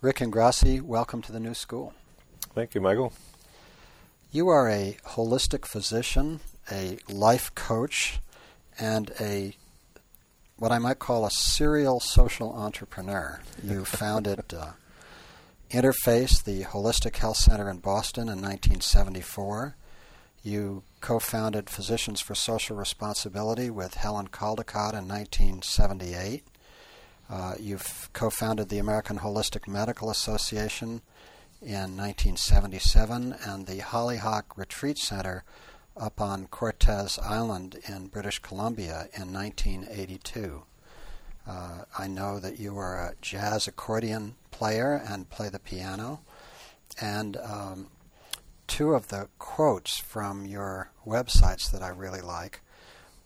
Rick Ingrasci, welcome to the new school. Thank you, Michael. You are a holistic physician, a life coach, and a what I might call a serial social entrepreneur. You founded uh, Interface, the Holistic Health Center in Boston, in 1974. You co founded Physicians for Social Responsibility with Helen Caldicott in 1978. Uh, you've co founded the American Holistic Medical Association in 1977 and the Hollyhock Retreat Center up on Cortes Island in British Columbia in 1982. Uh, I know that you are a jazz accordion player and play the piano. And um, two of the quotes from your websites that I really like.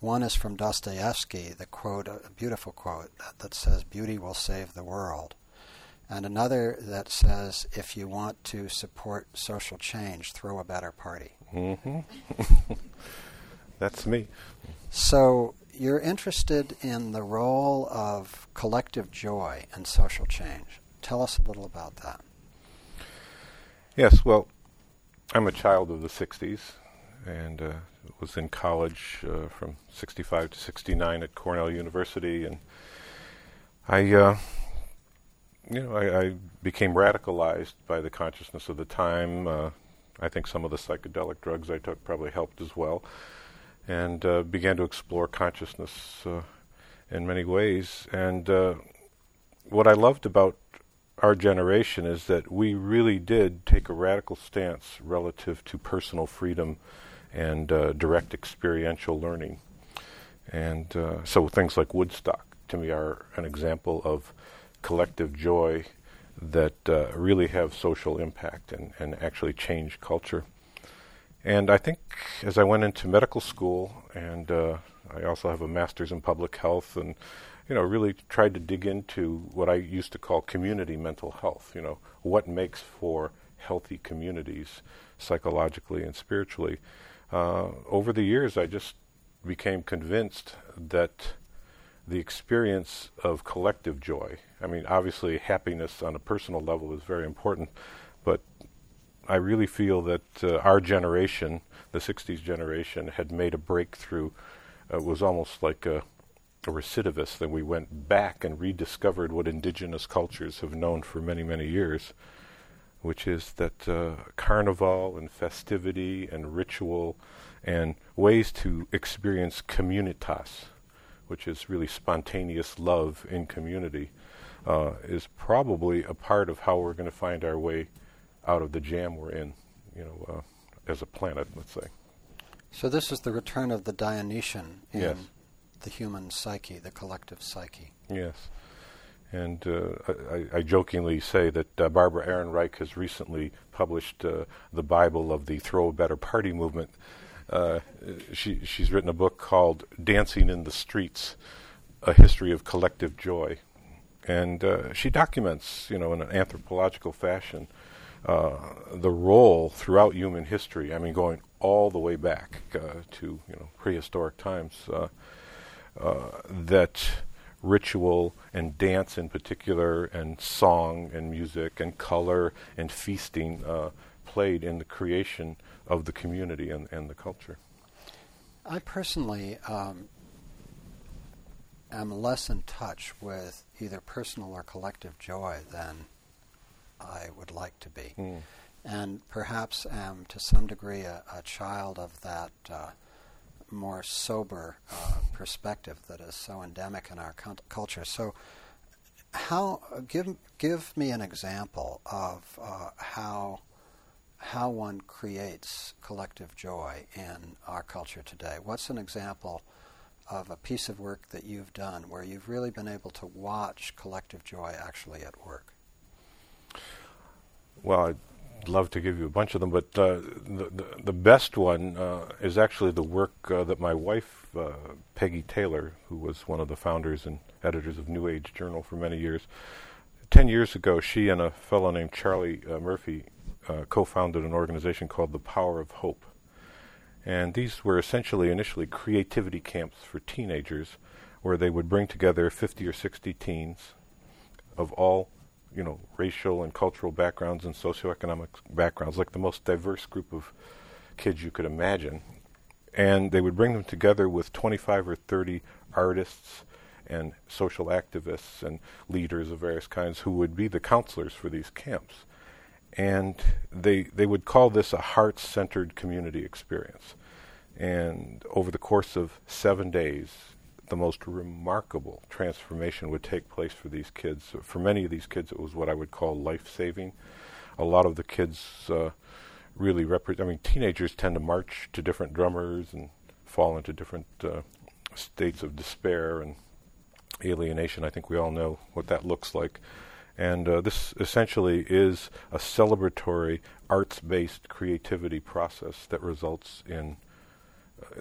One is from Dostoevsky, the quote, a beautiful quote that says, Beauty will save the world. And another that says, If you want to support social change, throw a better party. Mm-hmm. That's me. So you're interested in the role of collective joy and social change. Tell us a little about that. Yes, well, I'm a child of the 60s and uh, was in college uh, from 65 to 69 at Cornell University. And I, uh, you know, I, I, became radicalized by the consciousness of the time. Uh, I think some of the psychedelic drugs I took probably helped as well. And uh, began to explore consciousness uh, in many ways. And what I loved about our generation is that we really did take a radical stance relative to personal freedom and uh, direct experiential learning. And uh, so things like Woodstock, to me, are an example of collective joy that uh, really have social impact and, and actually change culture. And I think as I went into medical school, and uh, I also have a master's in public health and you know, really tried to dig into what I used to call community mental health. You know, what makes for healthy communities psychologically and spiritually. Uh, over the years, I just became convinced that the experience of collective joy, I mean, obviously, happiness on a personal level is very important, but I really feel that uh, our generation, the 60s generation, had made a breakthrough. Uh, it was almost like a a recidivist, then we went back and rediscovered what indigenous cultures have known for many, many years, which is that uh, carnival and festivity and ritual and ways to experience communitas, which is really spontaneous love in community, uh, is probably a part of how we're going to find our way out of the jam we're in, you know, uh, as a planet, let's say. So this is the return of the Dionysian in yes the human psyche, the collective psyche. Yes. And uh, I, I, jokingly say that uh, Barbara Ehrenreich has recently published uh, the Bible of the Throw a Better Party movement. Uh, she, she's written a book called Dancing in the Streets A History of Collective Joy. And uh, she documents, you know, in an anthropological fashion, uh, the role throughout human history. I mean, going all the way back to, you know, prehistoric times that ritual and dance in particular, and song and music and color and feasting uh, played in the creation of the community and, and the culture. I personally um, am less in touch with either personal or collective joy than I would like to be. Mm. And perhaps am to some degree a, a child of that uh, more sober uh, perspective that is so endemic in our culture. So, how give give me an example of uh, how how one creates collective joy in our culture today. What's an example of a piece of work that you've done where you've really been able to watch collective joy actually at work? Well, love to give you a bunch of them, but uh, the, the, the best one uh, is actually the work uh, that my wife, uh, Peggy Taylor, who was one of the founders and editors of New Age Journal for many years, ten years ago, she and a fellow named Charlie uh, Murphy uh, co-founded an organization called the Power of Hope, and these were essentially initially creativity camps for teenagers, where they would bring together 50 or 60 teens of all you know, racial and cultural backgrounds and socioeconomic backgrounds, like the most diverse group of kids you could imagine. And they would bring them together with 25 or 30 artists and social activists and leaders of various kinds who would be the counselors for these camps. And they, they would call this a heart centered community experience. And over the course of seven days, the most remarkable transformation would take place for these kids. For many of these kids, it was what I would call life saving. A lot of the kids uh, really represent, I mean, teenagers tend to march to different drummers and fall into different uh, states of despair and alienation. I think we all know what that looks like. And uh, this essentially is a celebratory, arts based creativity process that results in uh,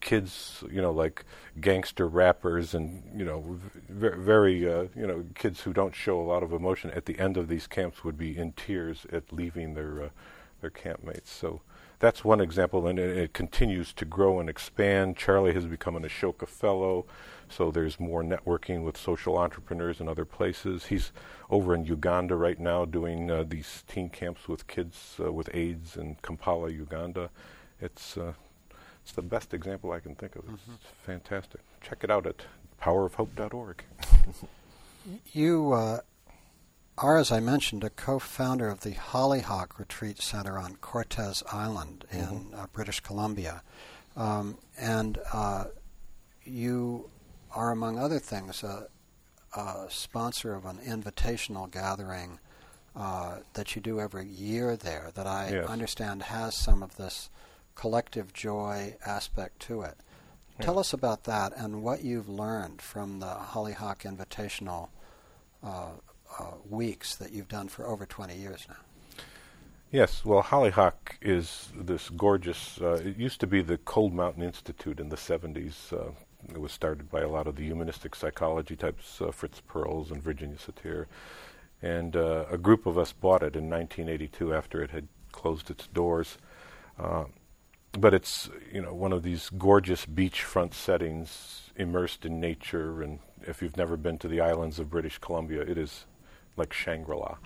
kids, you know, like gangster rappers and, you know, v- very, uh, you know, kids who don't show a lot of emotion at the end of these camps would be in tears at leaving their, uh, their campmates. So that's one example, and it, it, continues to grow and expand. Charlie has become an Ashoka Fellow, so there's more networking with social entrepreneurs in other places. He's over in Uganda right now doing uh, these teen camps with kids uh, with AIDS in Kampala, Uganda. It's uh, it's the best example I can think of. Mm-hmm. It's fantastic. Check it out at powerofhope.org. you uh, are, as I mentioned, a co-founder of the Hollyhock Retreat Center on Cortes Island in mm-hmm. uh, British Columbia, um, and uh, you are, among other things, a, a sponsor of an invitational gathering uh, that you do every year there. That I yes. understand has some of this collective joy aspect to it. Yeah. Tell us about that and what you've learned from the Hollyhock Invitational uh, uh, weeks that you've done for over 20 years now. Yes, well, Hollyhock is this gorgeous. Uh, it used to be the Cold Mountain Institute in the 70s. Uh, it was started by a lot of the humanistic psychology types, uh, Fritz Perls and Virginia Satir. And uh, a group of us bought it in 1982 after it had closed its doors. But it's you know one of these gorgeous beachfront settings, immersed in nature. And if you've never been to the islands of British Columbia, it is like Shangri-La.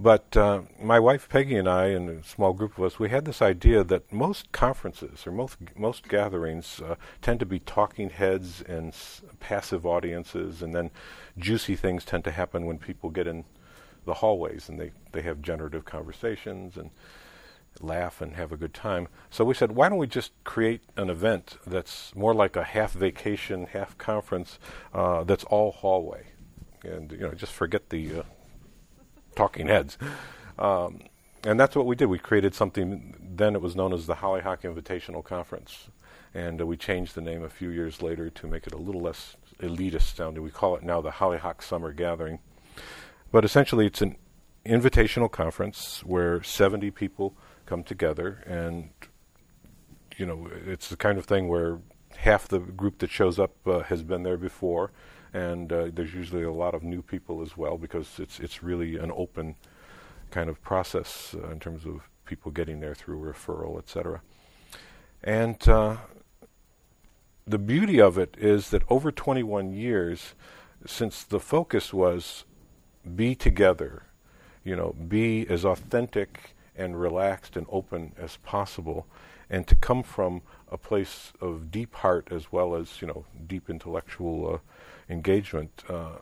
But uh, my wife Peggy and I, and a small group of us, we had this idea that most conferences or most most gatherings uh, tend to be talking heads and s- passive audiences, and then juicy things tend to happen when people get in the hallways and they, they have generative conversations and laugh and have a good time. So we said, why don't we just create an event that's more like a half vacation, half conference, uh, that's all hallway and you know just forget the uh, talking heads. Um, and that's what we did. We created something. Then it was known as the Hollyhock Invitational Conference, and uh, we changed the name a few years later to make it a little less elitist sounding. We call it now the Hollyhock Summer Gathering. But essentially, it's an invitational conference where 70 people come together, and you know, it's the kind of thing where half the group that shows up uh, has been there before, and uh, there's usually a lot of new people as well because it's it's really an open kind of process uh, in terms of people getting there through referral, etc. And uh, the beauty of it is that over 21 years, since the focus was be together, you know, be as authentic and relaxed and open as possible, and to come from a place of deep heart as well as you know deep intellectual uh, engagement, uh,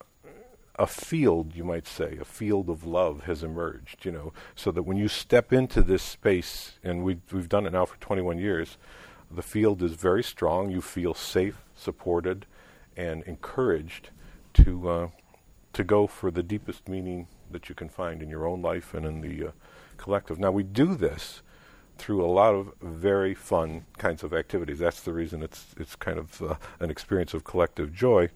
a field, you might say, a field of love has emerged, you know, so that when you step into this space, and we, we've done it now for 21 years, the field is very strong. You feel safe, supported, and encouraged to, uh, to go for the deepest meaning that you can find in your own life and in the uh, collective. Now, we do this through a lot of very fun kinds of activities. That's the reason it's, it's kind of uh, an experience of collective joy.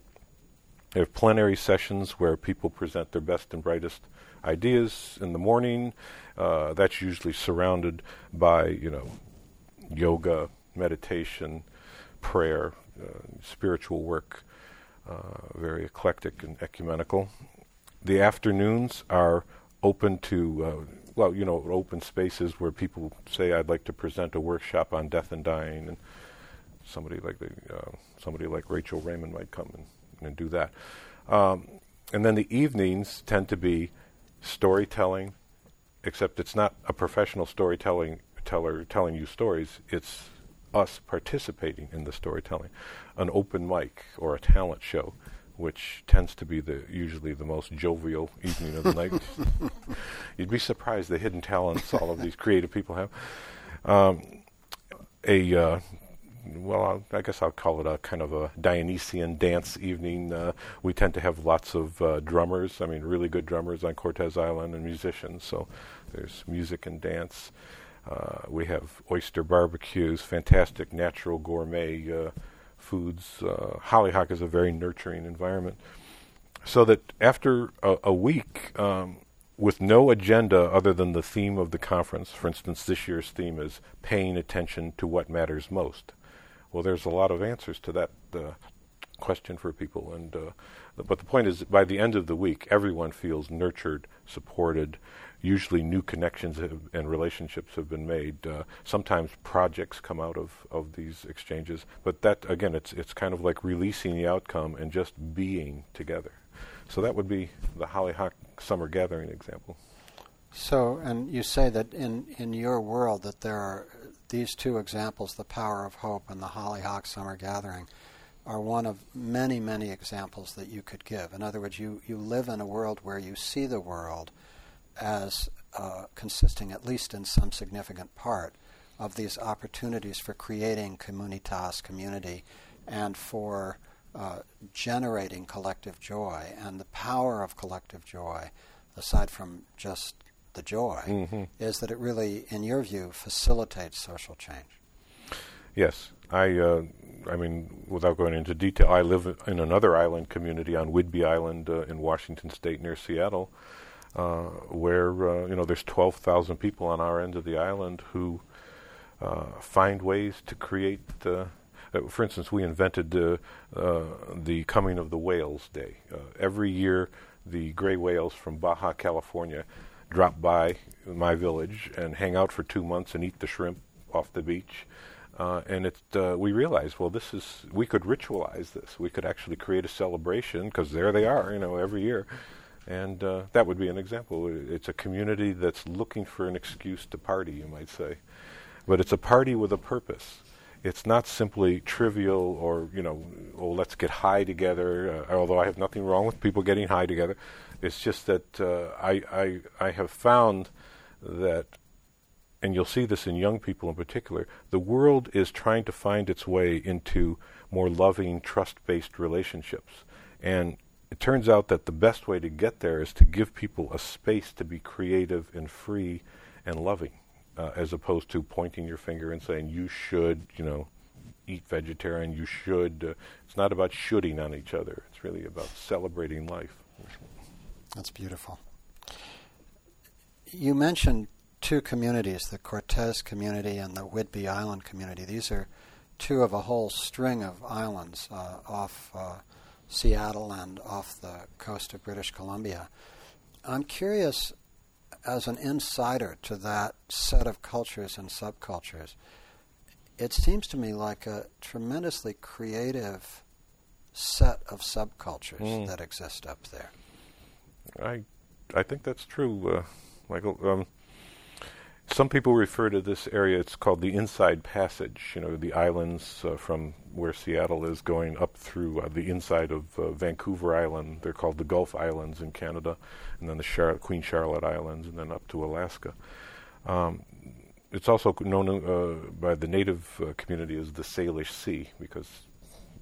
We have plenary sessions where people present their best and brightest ideas in the morning. Uh, that's usually surrounded by, you know, yoga, meditation, prayer, uh, spiritual work, uh, very eclectic and ecumenical. The afternoons are open to, uh, well, you know, open spaces where people say, "I'd like to present a workshop on death and dying," and somebody like the, uh, somebody like Rachel Raymond might come and and do that. Um, and then the evenings tend to be storytelling, except it's not a professional storytelling teller telling you stories. It's us participating in the storytelling, an open mic or a talent show, which tends to be the usually the most jovial evening of the night. You'd be surprised the hidden talents all of these creative people have. Um, a uh, well, I guess I'll call it a kind of a Dionysian dance evening. Uh, we tend to have lots of uh, drummers. I mean, really good drummers on Cortes Island and musicians. So there's music and dance. Uh, we have oyster barbecues, fantastic natural gourmet uh, foods. Uh, Hollyhock is a very nurturing environment. So that after a, a week, um, with no agenda other than the theme of the conference, for instance, this year's theme is paying attention to what matters most. Well, there's a lot of answers to that uh, question for people, and uh, but the point is, by the end of the week, everyone feels nurtured, supported. Usually, new connections have, and relationships have been made. Uh, sometimes projects come out of, of these exchanges, but that again, it's it's kind of like releasing the outcome and just being together. So that would be the Hollyhock Summer Gathering example. So, and you say that in, in your world that there are these two examples, the Power of Hope and the Hollyhock Summer Gathering, are one of many, many examples that you could give. In other words, you, you live in a world where you see the world as uh, consisting, at least in some significant part, of these opportunities for creating communitas, community, and for uh, generating collective joy. And the power of collective joy, aside from just the joy, mm-hmm. is that it really, in your view, facilitates social change. Yes, I. Uh, I mean, without going into detail, I live in another island community on Whidbey Island uh, in Washington State, near Seattle, uh, where uh, you know there's 12,000 people on our end of the island who uh, find ways to create. Uh, for instance, we invented the the coming of the whales day. every year, the gray whales from Baja California drop by my village and hang out for two months and eat the shrimp off the beach. Uh, and it, uh, we realized, well, this is we could ritualize this. We could actually create a celebration because there they are, you know, every year, and uh, that would be an example. It's a community that's looking for an excuse to party, you might say, but it's a party with a purpose. It's not simply trivial or you know, oh, let's get high together. Uh, although I have nothing wrong with people getting high together, it's just that uh, I, I, I have found that, and you'll see this in young people in particular, the world is trying to find its way into more loving, trust based relationships. And it turns out that the best way to get there is to give people a space to be creative and free and loving, uh, as opposed to pointing your finger and saying, you should, you know, eat vegetarian, you should. Uh, it's not about shooting on each other, it's really about celebrating life. That's beautiful. You mentioned two communities, the Cortes community and the Whidbey Island community. These are two of a whole string of islands uh, off uh, Seattle and off the coast of British Columbia. I'm curious, as an insider to that set of cultures and subcultures, it seems to me like a tremendously creative set of subcultures mm. that exist up there. I I think that's true, uh, Michael. Um, some people refer to this area. It's called the Inside Passage. You know, the islands uh, from where Seattle is going up through uh, the inside of uh, Vancouver Island. They're called the Gulf Islands in Canada, and then the Char- Queen Charlotte Islands, and then up to Alaska. Um, it's also known uh, by the native uh, community as the Salish Sea because,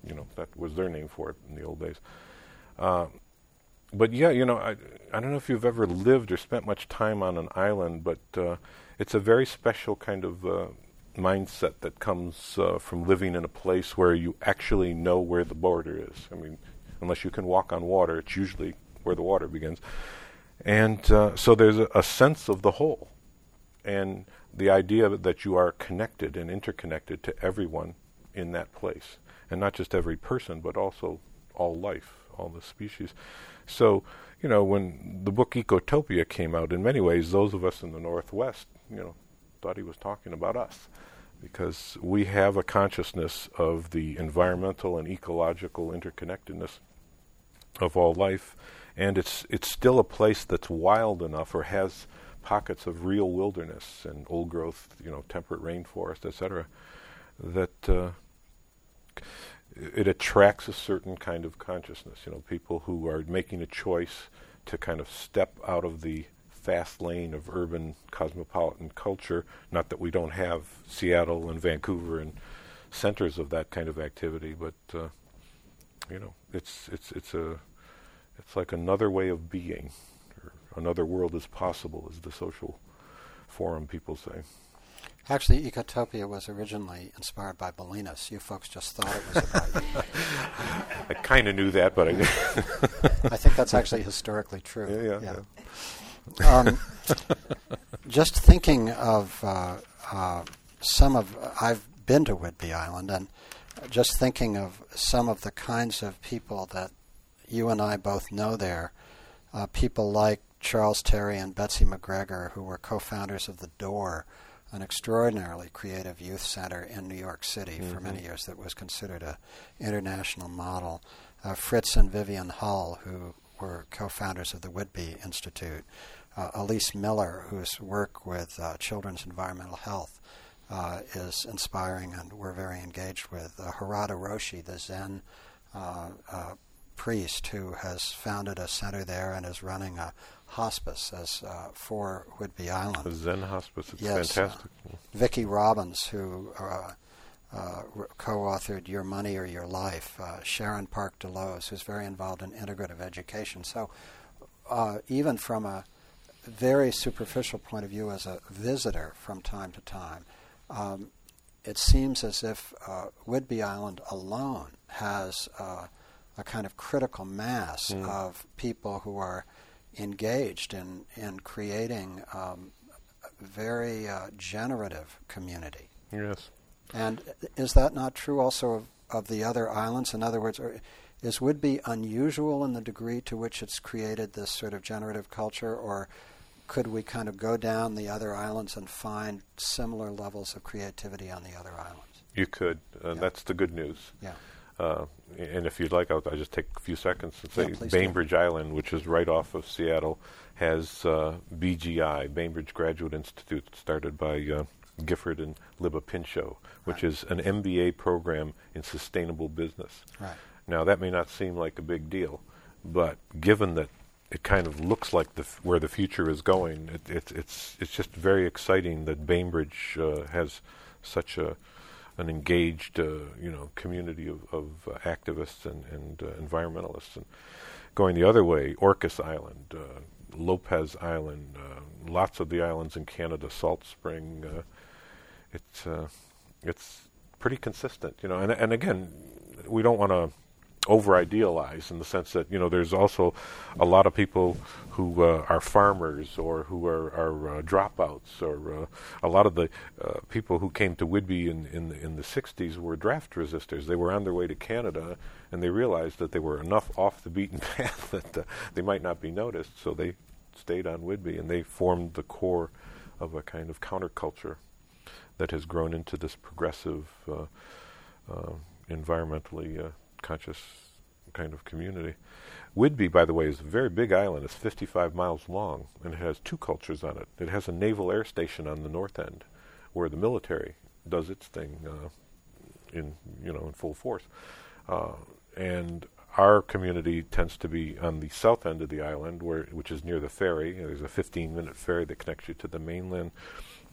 you know, that was their name for it in the old days. But yeah, you know, I, I don't know if you've ever lived or spent much time on an island, but uh, it's a very special kind of uh, mindset that comes uh, from living in a place where you actually know where the border is. I mean, unless you can walk on water, it's usually where the water begins. And uh, so there's a, a sense of the whole, and the idea that you are connected and interconnected to everyone in that place, and not just every person, but also all life, all the species. So, you know, when the book Ecotopia came out, in many ways, those of us in the Northwest, you know, thought he was talking about us because we have a consciousness of the environmental and ecological interconnectedness of all life, and it's it's still a place that's wild enough or has pockets of real wilderness and old growth, you know, temperate rainforest, etc. That uh, it attracts a certain kind of consciousness. You know, people who are making a choice to kind of step out of the fast lane of urban cosmopolitan culture. Not that we don't have Seattle and Vancouver and centers of that kind of activity, but uh, you know, it's it's it's a it's like another way of being, another world is possible, is the social forum people say. Actually, Ecotopia was originally inspired by Bolinas. You folks just thought it was about you. I kind of knew that, but I. I think that's actually historically true. Yeah, yeah. yeah. Um, just thinking of uh, uh, some of, I've been to Whidbey Island, and just thinking of some of the kinds of people that you and I both know there, uh, people like Charles Terry and Betsy McGregor, who were co-founders of the Door, an extraordinarily creative youth center in New York City mm-hmm. for many years that was considered a international model. Uh, Fritz and Vivian Hull, who were co-founders of the Whidbey Institute. Uh, Elise Miller, whose work with uh, children's environmental health uh, is inspiring and we're very engaged with. Uh, Harada Roshi, the Zen uh, priest who has founded a center there and is running a hospice as uh, for Whidbey Island. A Zen hospice, it's yes, fantastic. Uh, Vicki Robbins, who uh, uh, co-authored Your Money or Your Life. Uh, Sharon Park Daloz, who's very involved in integrative education. So uh, even from a very superficial point of view as a visitor from time to time, um, it seems as if Whidbey Island alone has a kind of critical mass mm. of people who are engaged in, in creating um, a very uh, generative community. Yes. And is that not true also of, of the other islands? In other words, are, is Whidbey unusual in the degree to which it's created this sort of generative culture, or could we kind of go down the other islands and find similar levels of creativity on the other islands? You could. Uh, yeah. That's the good news. Yeah. Uh, and if you'd like, I'll, I'll, just take a few seconds and say yeah, Bainbridge do. Island, which is right off of Seattle, has uh, BGI, Bainbridge Graduate Institute, started by uh, Gifford and Libba Pinchot, which right. is an MBA program in sustainable business. Right. Now, that may not seem like a big deal, but given that it kind of looks like the f- where the future is going, it, it, it's it's just very exciting that Bainbridge uh, has such a an engaged, uh, you know, community of, of uh, activists and, and uh, environmentalists. And going the other way, Orcas Island, Lopez Island, lots of the islands in Canada, Salt Spring. It's it's pretty consistent, you know. And and again, we don't want to over idealize in the sense that you know there's also a lot of people who uh, are farmers or who are, are uh, dropouts or uh, a lot of the uh, people who came to Whidbey in, in, in the 60s were draft resistors. They were on their way to Canada and they realized that they were enough off the beaten path that uh, they might not be noticed, so they stayed on Whidbey and they formed the core of a kind of counterculture that has grown into this progressive, uh, environmentally conscious kind of community. Whidbey, by the way, is a very big island. It's 55 miles long, and it has two cultures on it. It has a naval air station on the north end, where the military does its thing uh, in you know in full force, uh, and our community tends to be on the south end of the island, where which is near the ferry. There's a 15-minute ferry that connects you to the mainland.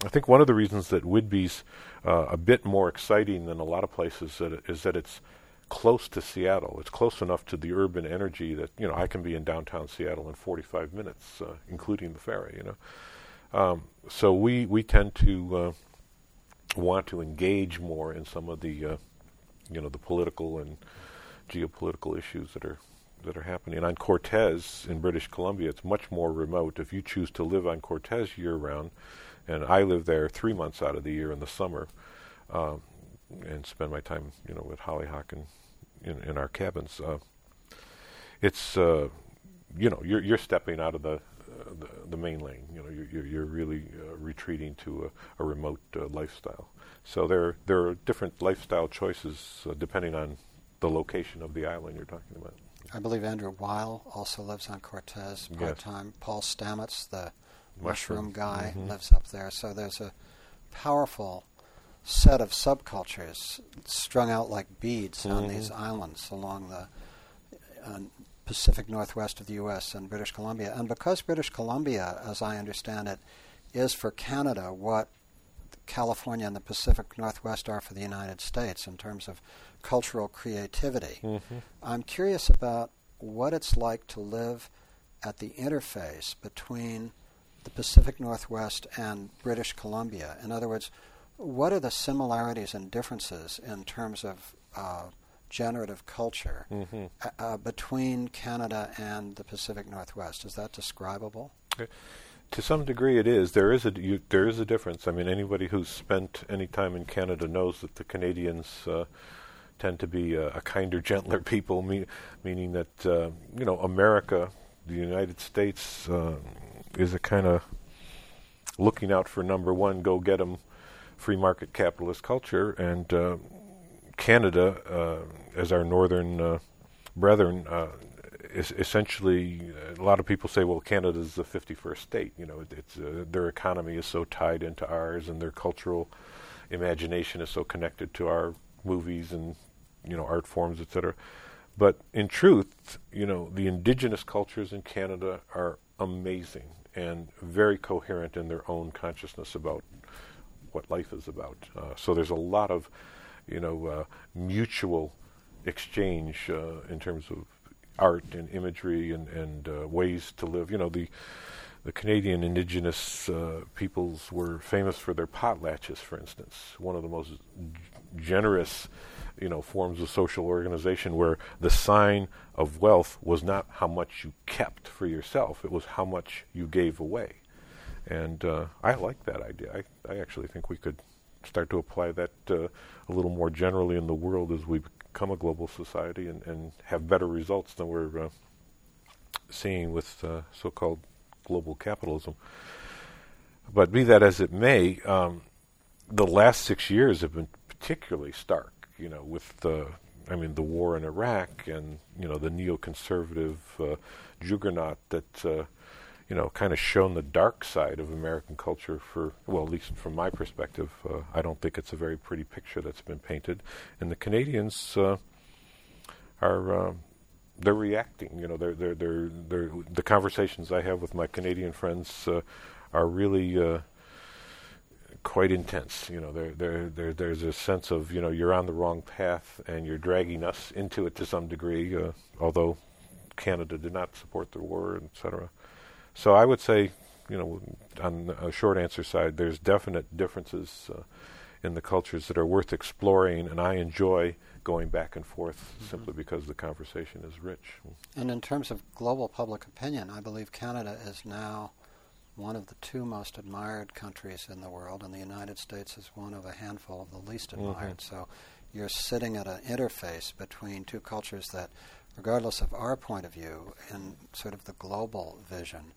I think one of the reasons that Whidbey's uh, a bit more exciting than a lot of places that is that it's close to Seattle. It's close enough to the urban energy that you know I can be in downtown Seattle in 45 minutes, uh, including the ferry. You know, um, so we we tend to uh, want to engage more in some of the uh, you know the political and geopolitical issues that are that are happening. And on Cortes in British Columbia, it's much more remote. If you choose to live on Cortes year round, and I live there three months out of the year in the summer. Um, and spend my time, you know, with hollyhock and in, in our cabins. Uh, it's uh, you know you're you're stepping out of the uh, the, the, main lane. You know you're you're, really uh, retreating to a, a remote uh, lifestyle. So there there are different lifestyle choices uh, depending on the location of the island you're talking about. I believe Andrew Weil also lives on Cortes part time. Yes. Paul Stamets, the mushroom, mushroom guy, mm-hmm. lives up there. So there's a powerful set of subcultures strung out like beads mm-hmm. on these islands along the uh, Pacific Northwest of the U.S. and British Columbia. And because British Columbia, as I understand it, is for Canada what California and the Pacific Northwest are for the United States in terms of cultural creativity, mm-hmm. I'm curious about what it's like to live at the interface between the Pacific Northwest and British Columbia. In other words, what are the similarities and differences in terms of uh, generative culture mm-hmm. uh, uh between Canada and the Pacific Northwest? Is that describable? To some degree, it is. There is a you, there is a difference. I mean, anybody who's spent any time in Canada knows that the Canadians uh, tend to be a, a kinder, gentler people. Me- meaning that uh, you know America, the United States, uh, is a kind of looking out for number one, go get them free market capitalist culture, and uh, Canada, uh, as our northern uh, brethren, uh, is essentially a lot of people say, well, Canada is the 51st state. You know, it, it's uh, their economy is so tied into ours, and their cultural imagination is so connected to our movies and you know art forms, etc. But in truth, you know, the indigenous cultures in Canada are amazing and very coherent in their own consciousness about what life is about. Uh, so there's a lot of, you know, uh, mutual exchange uh, in terms of art and imagery and, and uh, ways to live. You know, the the Canadian Indigenous uh, peoples were famous for their potlatches, for instance. One of the most generous, you know, forms of social organization, where the sign of wealth was not how much you kept for yourself; it was how much you gave away. And uh, I like that idea. I, I actually think we could start to apply that uh, a little more generally in the world as we become a global society and, and have better results than we're uh, seeing with uh, so-called global capitalism. But be that as it may, um, the last six years have been particularly stark. You know, with the I mean, the war in Iraq and you know the neoconservative uh, juggernaut that uh, you know, kind of shown the dark side of American culture for, well, at least from my perspective. Uh, I don't think it's a very pretty picture that's been painted. And the Canadians uh, are, uh, they're reacting. You know, they're, they're, they're, they're, the conversations I have with my Canadian friends uh, are really uh, quite intense. You know, there, there, there, there's a sense of, you know, you're on the wrong path and you're dragging us into it to some degree, uh, although Canada did not support the war, et cetera. So I would say, you know, on a short answer side, there's definite differences uh, in the cultures that are worth exploring, and I enjoy going back and forth mm-hmm. simply because the conversation is rich. And in terms of global public opinion, I believe Canada is now one of the two most admired countries in the world, and the United States is one of a handful of the least admired. Mm-hmm. So you're sitting at an interface between two cultures that regardless of our point of view, in sort of the global vision,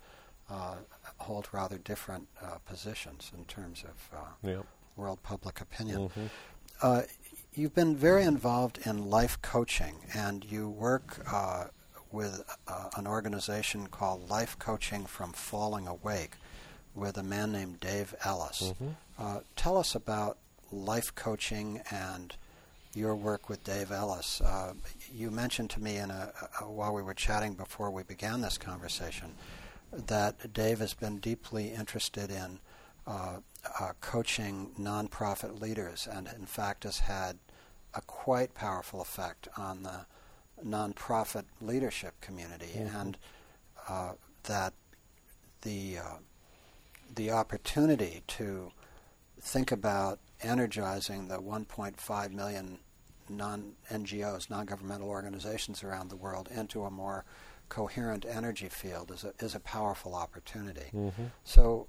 uh, hold rather different uh, positions in terms of uh, yep. world public opinion. Mm-hmm. Uh, you've been very involved in life coaching, and you work uh, with uh, an organization called Life Coaching from Falling Awake with a man named Dave Ellis. Mm-hmm. tell us about life coaching and your work with Dave Ellis. Uh, you mentioned to me in a, a, while we were chatting before we began this conversation that Dave has been deeply interested in uh, uh, coaching nonprofit leaders, and in fact has had a quite powerful effect on the nonprofit leadership community, mm-hmm. and uh, that the uh, the opportunity to think about energizing the 1.5 million non NGOs, non governmental organizations around the world into a more coherent energy field is a, is a powerful opportunity. Mm-hmm. So,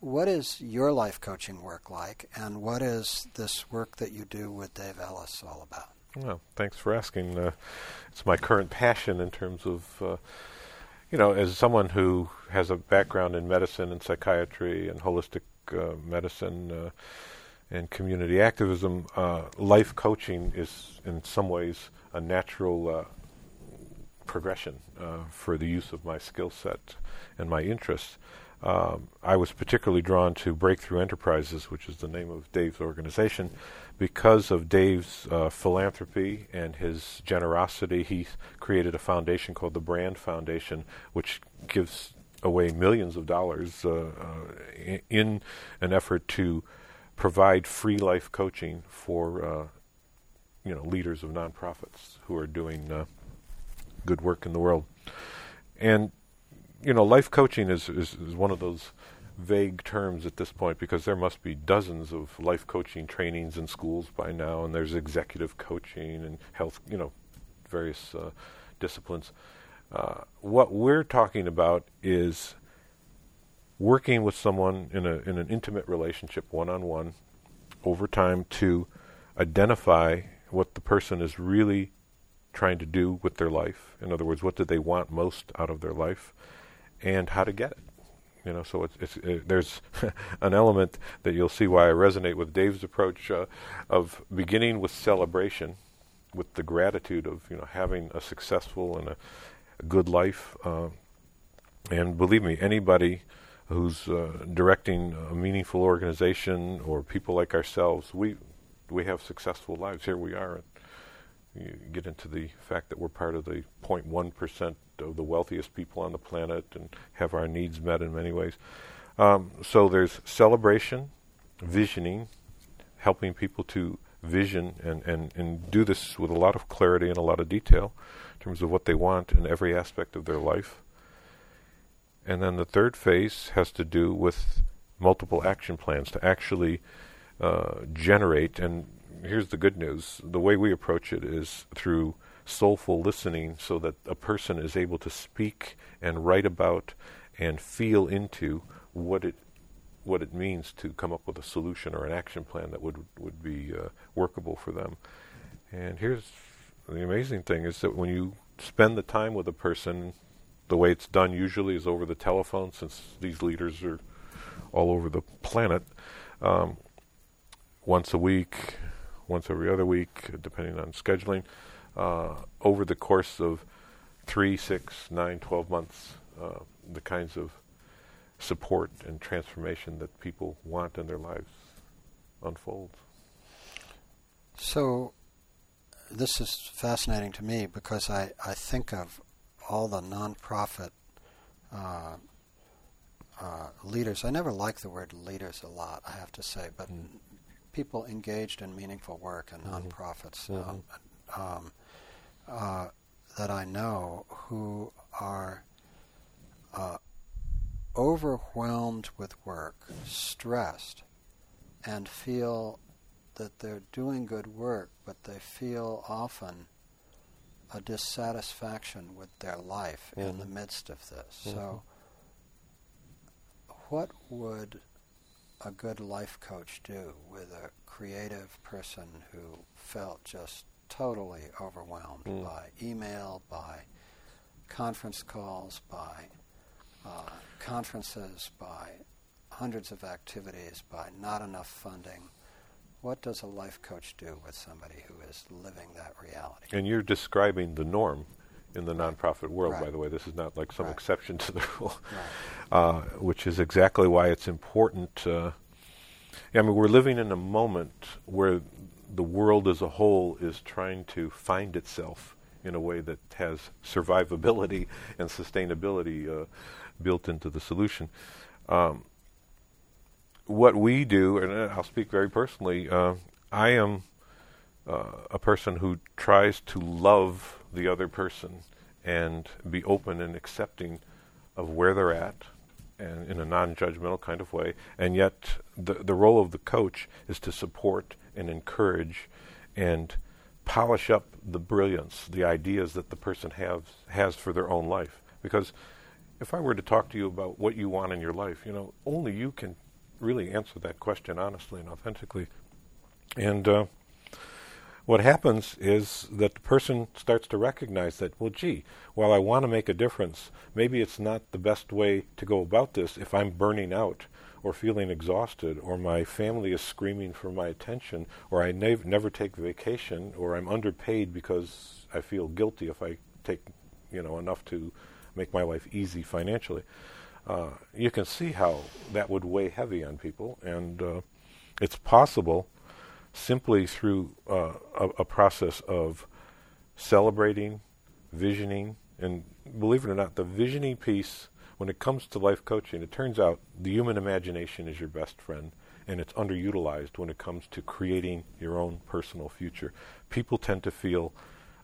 what is your life coaching work like, and what is this work that you do with Dave Ellis all about? Well, thanks for asking. Uh, it's my current passion in terms of, uh, you know, as someone who has a background in medicine and psychiatry and holistic uh, medicine uh, and community activism, uh, life coaching is in some ways a natural uh, progression uh, for the use of my skill set and my interests. Um, I was particularly drawn to Breakthrough Enterprises, which is the name of Dave's organization, because of Dave's uh, philanthropy and his generosity. He created a foundation called the Brande Foundation, which gives away millions of dollars uh, uh, in an effort to provide free life coaching for uh, you know leaders of nonprofits who are doing uh, good work in the world. And you know, life coaching is, is, is one of those vague terms at this point because there must be dozens of life coaching trainings in schools by now, and there's executive coaching and health, you know, various uh, disciplines. Uh, what we're talking about is working with someone in a in an intimate relationship, one on one, over time to identify what the person is really trying to do with their life. In other words, what do they want most out of their life, and how to get it. You know, so it's, it's it, there's an element that you'll see why I resonate with Dave's approach uh, of beginning with celebration, with the gratitude of you know having a successful and a, a good life. Uh, and believe me, anybody who's uh, directing a meaningful organization or people like ourselves, we we have successful lives. Here we are. You get into the fact that we're part of the 0.1 percent of the wealthiest people on the planet and have our needs met in many ways. Um, so there's celebration, visioning, helping people to vision and, and, and do this with a lot of clarity and a lot of detail in terms of what they want in every aspect of their life. And then the third phase has to do with multiple action plans to actually uh, generate. And here's the good news the way we approach it is through soulful listening so that a person is able to speak and write about and feel into what it what it means to come up with a solution or an action plan that would would be uh, workable for them. And here's the amazing thing is that when you spend the time with a person, the way it's done usually is over the telephone, since these leaders are all over the planet. Um, once a week, once every other week, depending on scheduling uh, over the course of three, six, nine, twelve months, uh, the kinds of support and transformation that people want in their lives unfolds. So, this is fascinating to me because I, I think of all the nonprofit uh, uh, leaders. I never like the word leaders a lot, I have to say, but mm. People engaged in meaningful work and mm-hmm. nonprofits. Mm-hmm. Um, um, uh, that I know who are uh, overwhelmed with work, stressed, and feel that they're doing good work, but they feel often a dissatisfaction with their life mm-hmm. in the midst of this. Mm-hmm. So, what would a good life coach do with a creative person who felt just totally overwhelmed mm. by email, by conference calls, by uh, conferences, by hundreds of activities, by not enough funding. What does a life coach do with somebody who is living that reality? And you're describing the norm in the nonprofit world, right. by the way. This is not like some right. exception to the rule, right. uh, which is exactly why it's important. Uh, I mean, we're living in a moment where the world as a whole is trying to find itself in a way that has survivability and sustainability uh, built into the solution. Um, what we do, and I'll speak very personally, uh, I am uh, a person who tries to love the other person and be open and accepting of where they're at and in a non-judgmental kind of way and yet the the role of the coach is to support and encourage and polish up the brilliance, the ideas that the person has has for their own life. Because if I were to talk to you about what you want in your life, you know, only you can really answer that question honestly and authentically. And uh, what happens is that the person starts to recognize that, well, gee, while I want to make a difference, maybe it's not the best way to go about this if I'm burning out or feeling exhausted, or my family is screaming for my attention, or I nev- never take vacation, or I'm underpaid because I feel guilty if I take you know, enough to make my life easy financially. Uh, you can see how that would weigh heavy on people, and uh, it's possible simply through uh, a, a, process of celebrating, visioning, and believe it or not, the visioning piece, when it comes to life coaching, it turns out the human imagination is your best friend, and it's underutilized when it comes to creating your own personal future. People tend to feel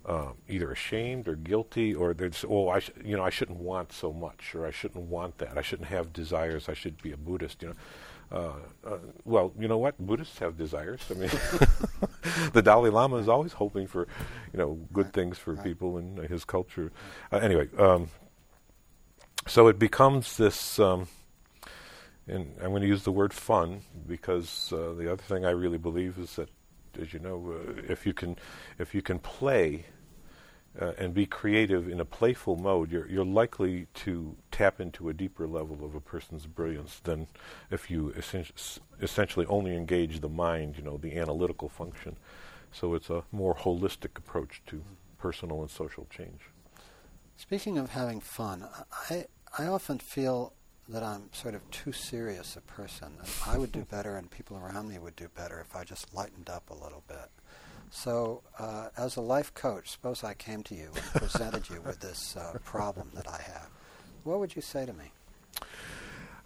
uh, either ashamed or guilty, or they're oh, I sh- you know, I shouldn't want so much, or I shouldn't want that. I shouldn't have desires. I should be a Buddhist. You know, uh, uh, well, you know what? Buddhists have desires. I mean, the Dalai Lama is always hoping for, you know, good right. things for right. people in his culture. Uh, anyway, um, so it becomes this, um, and I'm going to use the word fun because uh, the other thing I really believe is that, as you know, uh, if you can, if you can play uh, and be creative in a playful mode, you're, you're likely to tap into a deeper level of a person's brilliance than if you essentially only engage the mind, you know, the analytical function. So it's a more holistic approach to personal and social change. Speaking of having fun, I, I often feel that I'm sort of too serious a person. I would do better and people around me would do better if I just lightened up a little bit. So, uh, as a life coach, suppose I came to you and presented you with this uh, problem that I have. What would you say to me?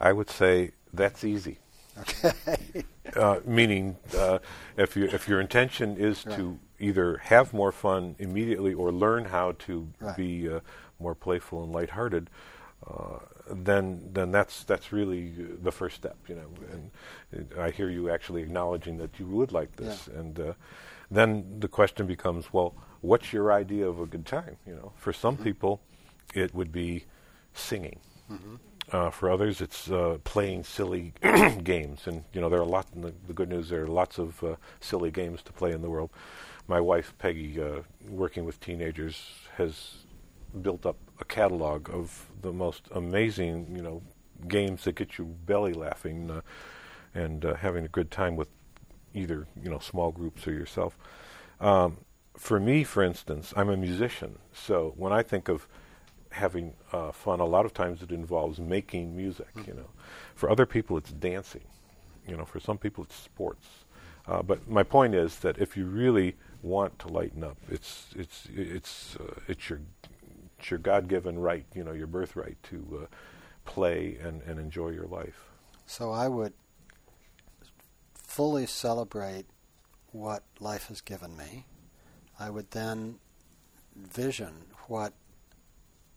I would say that's easy. Okay. uh, meaning, uh, if you if your intention is right. to either have more fun immediately or learn how to right. be uh, more playful and lighthearted, uh, then then that's that's really the first step, you know. And I hear you actually acknowledging that you would like this, yeah. and uh, then the question becomes, well, what's your idea of a good time? You know, for some mm-hmm. people, it would be singing. Mm-hmm. Uh, for others, it's uh, playing silly games, and you know there are a lot. The, the, good news there are lots of uh, silly games to play in the world. My wife Peggy, uh, working with teenagers, has built up a catalog of the most amazing, you know, games that get you belly laughing uh, and uh, having a good time with either you know small groups or yourself. Um, for me, for instance, I'm a musician, so when I think of having uh, fun, a lot of times it involves making music. Mm-hmm. You know, for other people it's dancing. You know, for some people it's sports. Uh, but my point is that if you really want to lighten up, it's it's it's uh, it's your it's your God-given right. You know, your birthright to uh, play and, and enjoy your life. So I would fully celebrate what life has given me. I would then vision what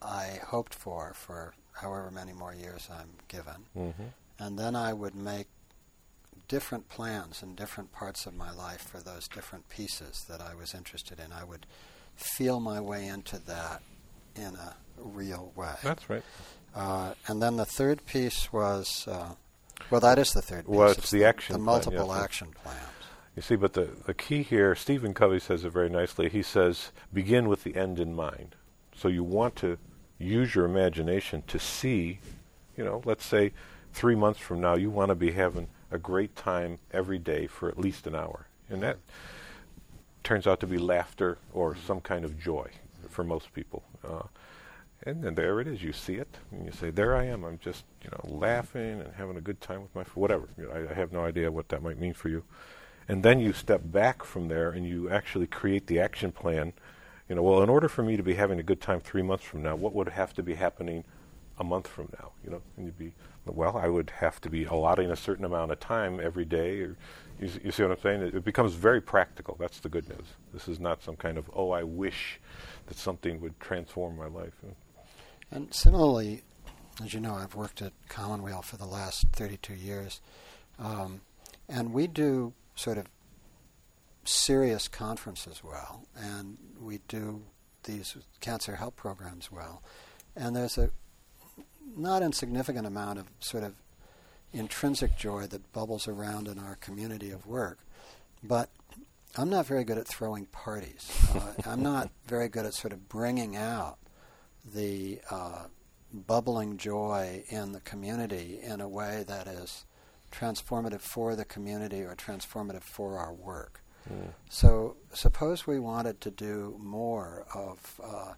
I hoped for for however many more years I'm given. Mm-hmm. And then I would make different plans in different parts of my life for those different pieces that I was interested in. I would feel my way into that in a real way. That's right. Uh, and then the third piece was uh, well, that is the third piece. Well, it's, it's the, action. The multiple plan, yes, action plans. You see, but the the key here, Stephen Covey says it very nicely. He says, begin with the end in mind. So you want to use your imagination to see, you know, let's say three months from now, you want to be having a great time every day for at least an hour, and that turns out to be laughter or some kind of joy for most people. Uh, and then there it is. You see it, and you say, "There I am. I'm just, you know, laughing and having a good time with my whatever." You know, I, I, have no idea what that might mean for you. And then you step back from there, and you actually create the action plan. You know, well, in order for me to be having a good time three months from now, what would have to be happening a month from now? You know, and you'd be, well, I would have to be allotting a certain amount of time every day. Or, you, you see what I'm saying? It, it becomes very practical. That's the good news. This is not some kind of, oh, I wish that something would transform my life. And similarly, as you know, I've worked at Commonweal for the last 32 years, um, and we do sort of serious conferences well, and we do these cancer help programs well, and there's a not insignificant amount of sort of intrinsic joy that bubbles around in our community of work, but I'm not very good at throwing parties. Uh, I'm not very good at sort of bringing out the uh, bubbling joy in the community in a way that is transformative for the community or transformative for our work. Mm. So, suppose we wanted to do more of uh,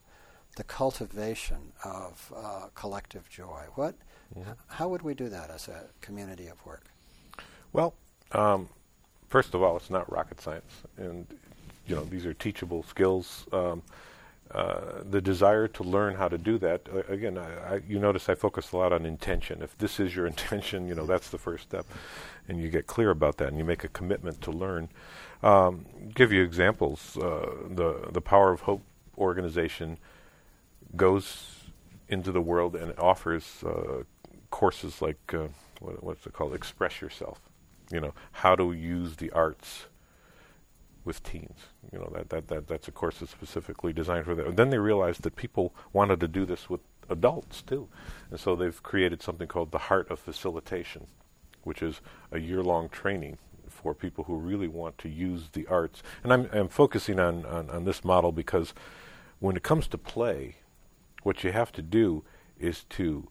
the cultivation of uh, collective joy. What, mm-hmm. how would we do that as a community of work? Well, um, first of all, it's not rocket science, and you know these are teachable skills. Um, uh, the desire to learn how to do that. Uh, again, I, I, you notice I focus a lot on intention. If this is your intention, you know that's the first step, and you get clear about that, and you make a commitment to learn. Um, give you examples. Uh, the the Power of Hope organization goes into the world and offers uh, courses like uh, what, what's it called? Express yourself. You know how to use the arts with teens. You know that, that, that that's a course that's specifically designed for that. And then they realized that people wanted to do this with adults too, and so they've created something called the Heart of Facilitation, which is a year-long training for people who really want to use the arts. And I'm, I'm focusing on, on, on this model because when it comes to play, what you have to do is to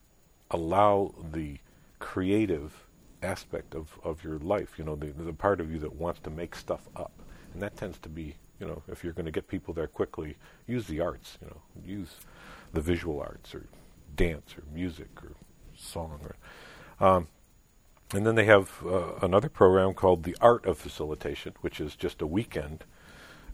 allow the creative aspect of, of your life, you know, the, the part of you that wants to make stuff up. And that tends to be, you know, if you're going to get people there quickly, use the arts, you know, use the visual arts or dance or music or song. Or, um, and then they have uh, another program called the Art of Facilitation, which is just a weekend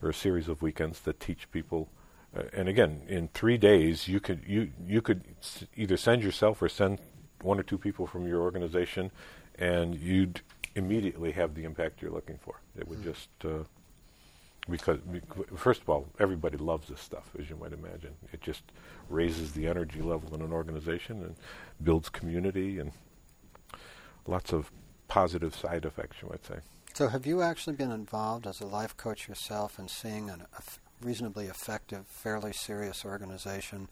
or a series of weekends that teach people. Uh, and again, in three days, you could you you could s- either send yourself or send one or two people from your organization, and you'd immediately have the impact you're looking for. It would mm-hmm. just uh, because, first of all, everybody loves this stuff, as you might imagine. It just raises the energy level in an organization and builds community and lots of positive side effects, you might say. So, have you actually been involved as a life coach yourself in seeing a reasonably effective, fairly serious organization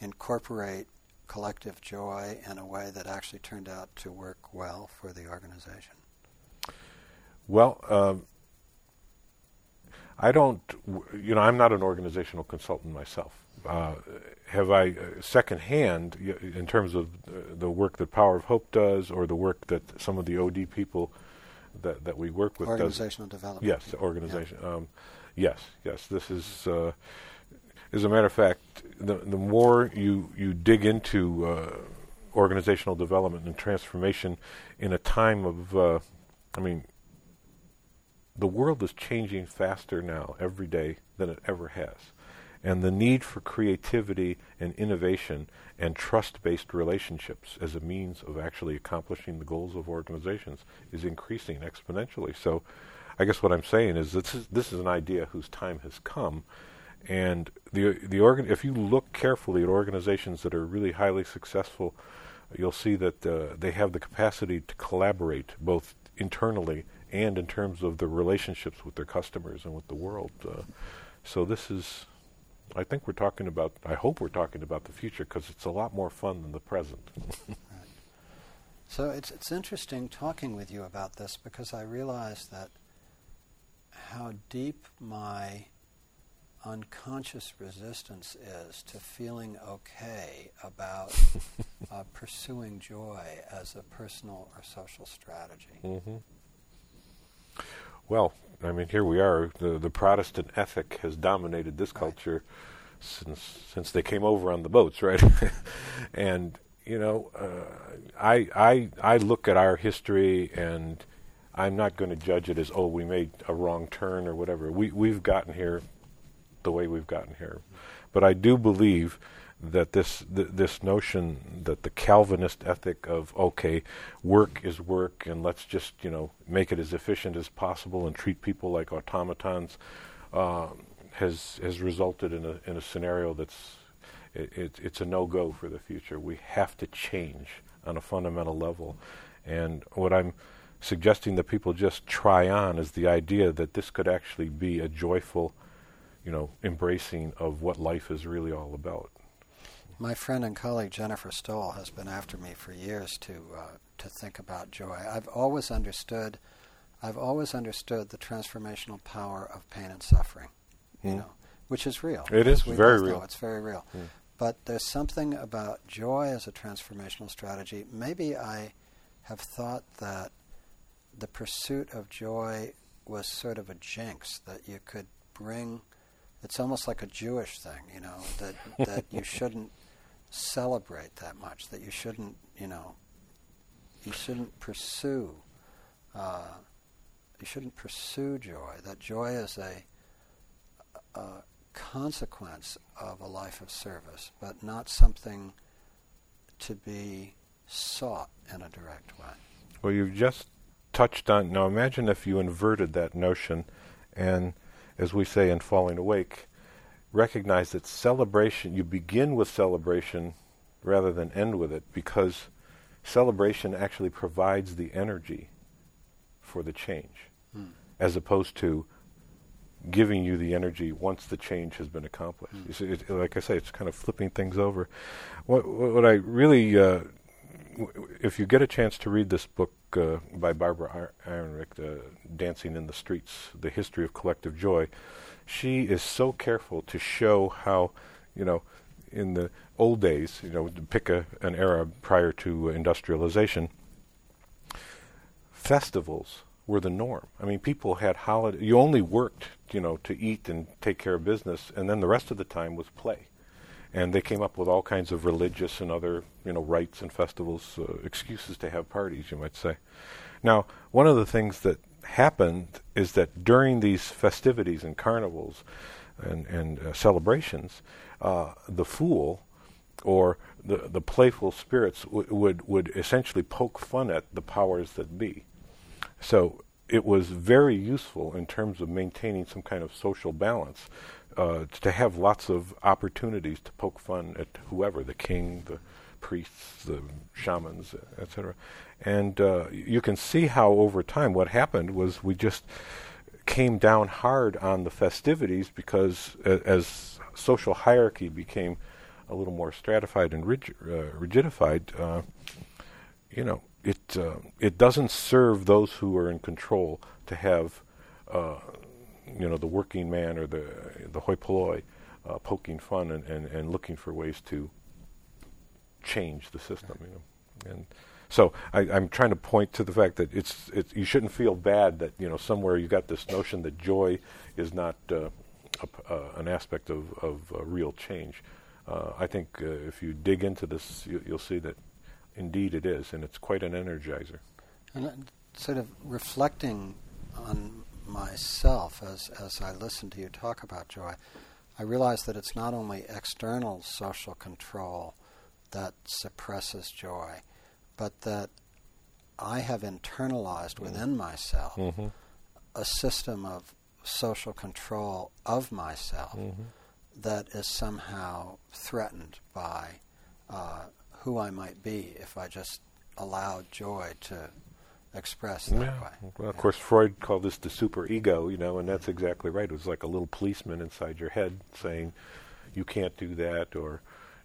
incorporate collective joy in a way that actually turned out to work well for the organization? Well, um, I don't, you know, I'm not an organizational consultant myself. Uh, have I uh, secondhand in terms of uh, the work that Power of Hope does, or the work that some of the OD people that that we work with organizational does? development. Yes, organization. Yeah. Um, yes, yes. This is, uh, as a matter of fact, the the more you you dig into uh, organizational development and transformation in a time of, uh, I mean, the world is changing faster now every day than it ever has. And the need for creativity and innovation and trust based relationships as a means of actually accomplishing the goals of organizations is increasing exponentially. So, I guess what I'm saying is this is, this is an idea whose time has come. And the, the organ, if you look carefully at organizations that are really highly successful, you'll see that uh, they have the capacity to collaborate both internally and in terms of the relationships with their customers and with the world. Uh, so this is, I think we're talking about, I hope we're talking about the future because it's a lot more fun than the present. right. So it's it's interesting talking with you about this because I realize that how deep my unconscious resistance is to feeling okay about uh, pursuing joy as a personal or social strategy. Mm-hmm. Well, I mean, here we are. The, the Protestant ethic has dominated this culture since since they came over on the boats, right? and you know, uh, I I I look at our history, and I'm not going to judge it as oh we made a wrong turn or whatever. We we've gotten here the way we've gotten here, but I do believe that this th- this notion that the Calvinist ethic of okay, work is work, and let's just you know make it as efficient as possible and treat people like automatons, uh, has has resulted in a in a scenario that's it, it, it's a no go for the future. We have to change on a fundamental level, and what I'm suggesting that people just try on is the idea that this could actually be a joyful, you know, embracing of what life is really all about. My friend and colleague Jennifer Stoll has been after me for years to uh, to think about joy. I've always understood, I've always understood the transformational power of pain and suffering, mm. you hmm. know, which is real. It is very real. Know, it's very real. Mm. But there's something about joy as a transformational strategy. Maybe I have thought that the pursuit of joy was sort of a jinx that you could bring it's almost like a Jewish thing, you know, that that you shouldn't celebrate that much, that you shouldn't, you know, you shouldn't pursue, uh, you shouldn't pursue joy. That joy is a, a consequence of a life of service, but not something to be sought in a direct way. Well, you've just touched on. Now, imagine if you inverted that notion and as we say in Falling Awake, recognize that celebration, you begin with celebration rather than end with it because celebration actually provides the energy for the change mm. as opposed to giving you the energy once the change has been accomplished. Mm. See, it, like I say, it's kind of flipping things over. What, what I really, uh, w- if you get a chance to read this book uh, by Barbara Ehrenreich, uh, Dancing in the Streets, The History of Collective Joy, she is so careful to show how, you know, in the old days, you know, pick a, an era prior to industrialization, festivals were the norm. I mean, people had holiday. You only worked, you know, to eat and take care of business, and then the rest of the time was play and they came up with all kinds of religious and other you know rites and festivals uh, excuses to have parties you might say now one of the things that happened is that during these festivities and carnivals and, and uh, celebrations uh, the fool or the, the playful spirits w- would would essentially poke fun at the powers that be. So it was very useful in terms of maintaining some kind of social balance uh, to have lots of opportunities to poke fun at whoever the king, the priests, the shamans, etc. And uh, you can see how over time what happened was we just came down hard on the festivities because as social hierarchy became a little more stratified and uh, rigidified, uh, you know, it uh, it doesn't serve those who are in control to have uh, you know the working man or the the hoi polloi uh, poking fun and, and, and looking for ways to change the system. You know, and so I, am trying to point to the fact that it's, it's you shouldn't feel bad that you know somewhere you got this notion that joy is not uh, a, uh, an aspect of of uh, real change. Uh, I think uh, if you dig into this, you, will see that indeed it is, and it's quite an energizer. And sort of reflecting on myself as, as I listen to you talk about joy, I realize that it's not only external social control that suppresses joy, but that I have internalized within myself mm-hmm. a system of social control of myself mm-hmm. that is somehow threatened by uh, who I might be if I just allowed joy to express that yeah. way. Well, yeah. of course, Freud called this the super ego, you know, and that's exactly right. It was like a little policeman inside your head saying, "You can't do that," or,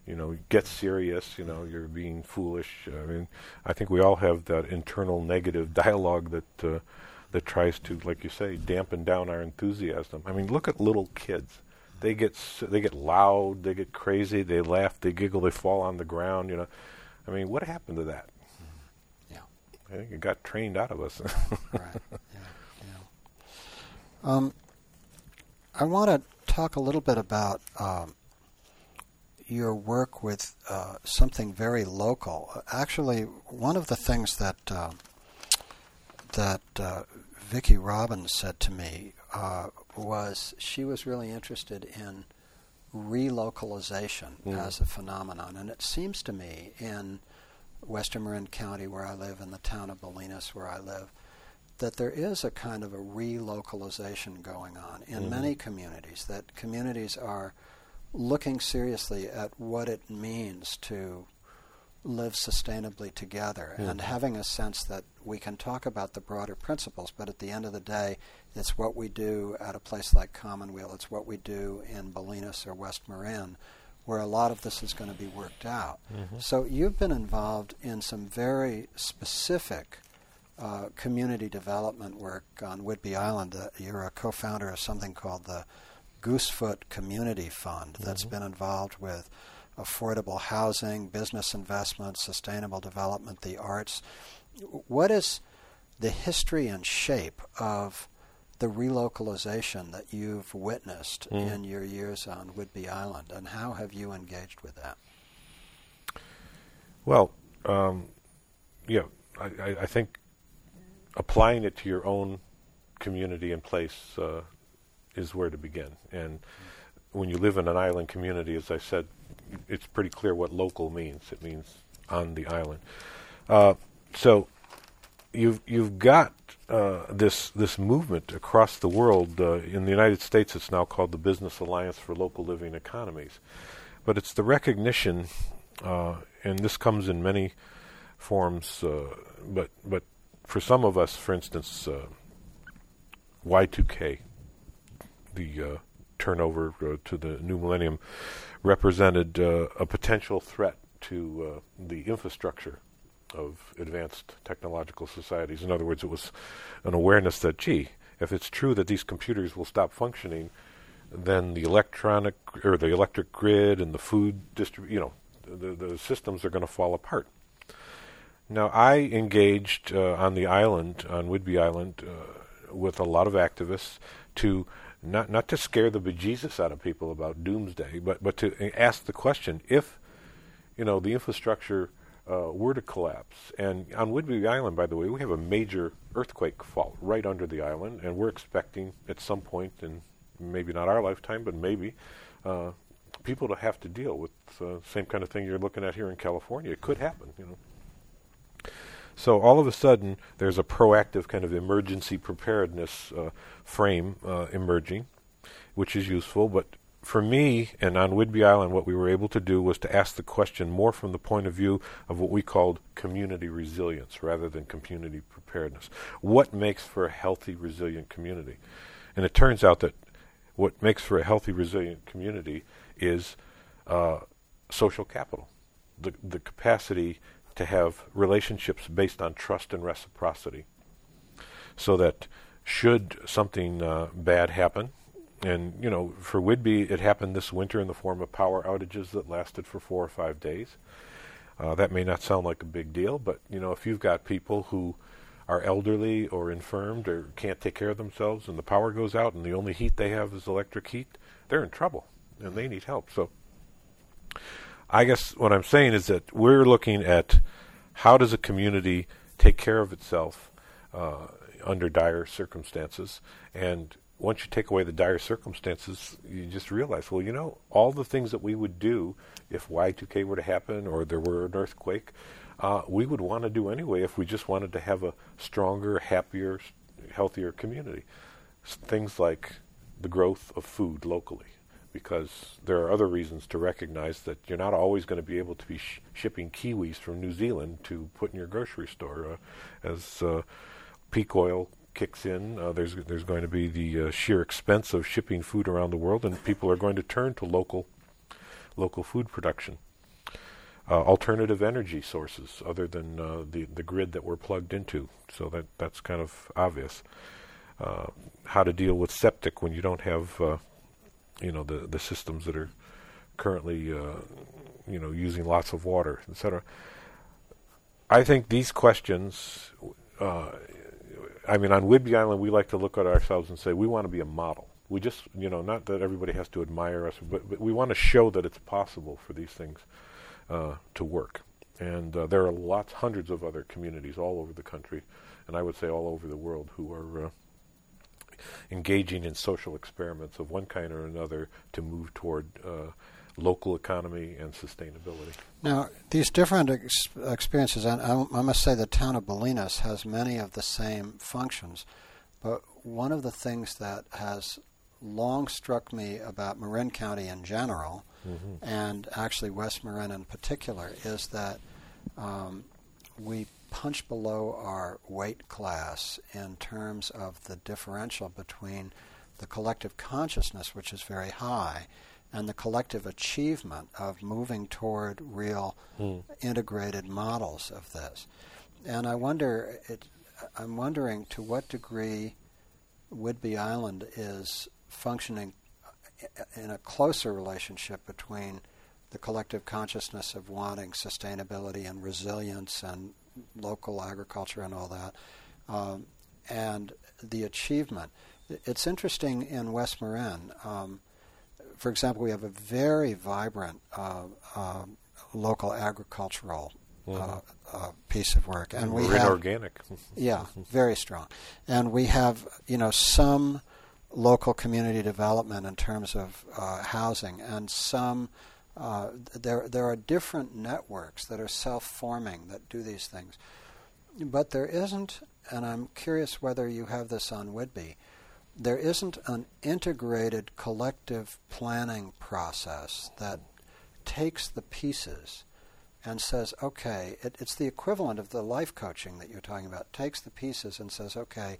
you know, "Get serious," you know, "You're being foolish." I mean, I think we all have that internal negative dialogue that uh, that tries to, like you say, dampen down our enthusiasm. I mean, look at little kids. They get they get loud, they get crazy, they laugh, they giggle, they fall on the ground. You know, I mean, what happened to that? Yeah. I think it got trained out of us. right. Yeah. yeah. Um, I want to talk a little bit about um, your work with uh, something very local. Actually, one of the things that uh, that uh, Vicki Robbins said to me uh, was she was really interested in relocalization mm. as a phenomenon, and it seems to me in Western Marin County, where I live, in the town of Bolinas, where I live, that there is a kind of a relocalization going on in mm-hmm. many communities, that communities are looking seriously at what it means to live sustainably together mm-hmm. and having a sense that we can talk about the broader principles, but at the end of the day, it's what we do at a place like Commonweal, it's what we do in Bolinas or West Marin where a lot of this is going to be worked out. Mm-hmm. So you've been involved in some very specific uh, community development work on Whidbey Island. Uh, you're a co-founder of something called the Goosefoot Community Fund that's mm-hmm. been involved with affordable housing, business investment, sustainable development, the arts. What is the history and shape of the relocalization that you've witnessed Mm. in your years on Whidbey Island, and how have you engaged with that? Well, um, yeah, I, I, I think applying it to your own community and place uh, is where to begin. And when you live in an island community, as I said, it's pretty clear what local means. It means on the island. Uh, so you've you've got uh, this this movement across the world. Uh, in the United States, it's now called the Business Alliance for Local Living Economies, but it's the recognition, uh, and this comes in many forms. Uh, but but for some of us, for instance, uh, Y2K, the uh, turnover uh, to the new millennium, represented uh, a potential threat to the infrastructure of advanced technological societies. In other words, it was an awareness that, gee, if it's true that these computers will stop functioning, then the electronic or the electric grid and the food distrib- you know, the, the systems are going to fall apart. Now, I engaged uh, on the island, on Whidbey Island, uh, with a lot of activists to not not to scare the bejesus out of people about doomsday, but but to ask the question: if you know the infrastructure uh, were to collapse, and on Whidbey Island, by the way, we have a major earthquake fault right under the island, and we're expecting at some point, in maybe not our lifetime, but maybe. Uh, people to have to deal with the same kind of thing you're looking at here in California. It could happen, you know. So all of a sudden, there's a proactive kind of emergency preparedness uh, frame uh, emerging, which is useful. But for me, and on Whidbey Island, what we were able to do was to ask the question more from the point of view of what we called community resilience rather than community preparedness. What makes for a healthy, resilient community? And it turns out that what makes for a healthy, resilient community is uh, social capital, the the capacity to have relationships based on trust and reciprocity, so that should something uh, bad happen, and you know, for Whidbey, it happened this winter in the form of power outages that lasted for four or five days. Uh, that may not sound like a big deal, but you know, if you've got people who are elderly or infirmed or can't take care of themselves, and the power goes out, and the only heat they have is electric heat, they're in trouble, and they need help. So, I guess what I'm saying is that we're looking at how does a community take care of itself uh, under dire circumstances, and once you take away the dire circumstances, you just realize, well, you know, all the things that we would do if Y2K were to happen or there were an earthquake, uh, we would want to do anyway if we just wanted to have a stronger, happier, healthier community. Things like the growth of food locally, because there are other reasons to recognize that you're not always going to be able to be sh- shipping kiwis from New Zealand to put in your grocery store. Uh, as uh, peak oil kicks in, uh, there's there's going to be the uh, sheer expense of shipping food around the world, and people are going to turn to local local food production. Uh, alternative energy sources other than uh, the the grid that we're plugged into. So that that's kind of obvious. How to deal with septic when you don't have, you know, the the systems that are currently, uh, you know, using lots of water, etc. I think these questions. Uh, I mean, on Whidbey Island, we like to look at ourselves and say we want to be a model. We just, you know, not that everybody has to admire us, but, but we want to show that it's possible for these things uh, to work. And uh, there are lots, hundreds of other communities all over the country, and I would say all over the world, who are uh, engaging in social experiments of one kind or another to move toward uh, local economy and sustainability. Now, these different ex- experiences, and I, I must say the town of Bolinas has many of the same functions, but one of the things that has long struck me about Marin County in general, Mm-hmm. and actually West Marin in particular, is that um, we punch below our weight class in terms of the differential between the collective consciousness, which is very high, and the collective achievement of moving toward real Mm. integrated models of this. And I wonder, it, I'm wondering to what degree Whidbey Island is functioning in a closer relationship between the collective consciousness of wanting sustainability and resilience and local agriculture and all that, um, and the achievement. It's interesting in West Marin. Um, for example, we have a very vibrant uh, uh, local agricultural mm-hmm. uh, uh piece of work, and we have organic. yeah, very strong, and we have you know some local community development in terms of uh, housing, and some uh, there there are different networks that are self-forming that do these things, but there isn't, and I'm curious whether you have this on Whidbey. There isn't an integrated collective planning process that takes the pieces and says, okay, it, it's the equivalent of the life coaching that you're talking about. Takes the pieces and says, okay,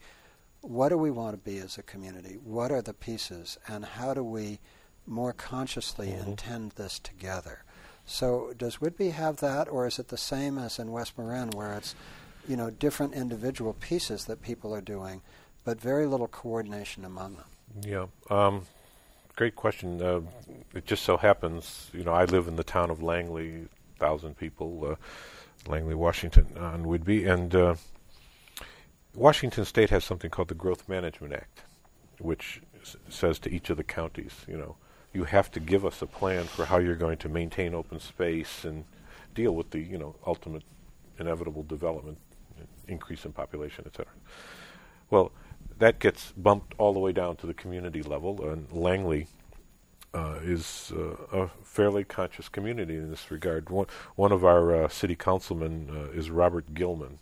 what do we want to be as a community? What are the pieces, and how do we more consciously mm-hmm. intend this together? So, does Whidbey have that, or is it the same as in West Marin, where it's you know different individual pieces that people are doing, but very little coordination among them? Yeah. Um, great question. Uh, it just so happens, you know, I live in the town of Langley, thousand people, uh, Langley, Washington, on Whidbey, and uh, Washington State has something called the Growth Management Act, which s- says to each of the counties, you know, you have to give us a plan for how you're going to maintain open space and deal with the, you know, ultimate inevitable development, increase in population, etc. Well, that gets bumped all the way down to the community level, and Langley uh, is uh, a fairly conscious community in this regard. One, one of our uh, city councilmen uh, is Robert Gilman,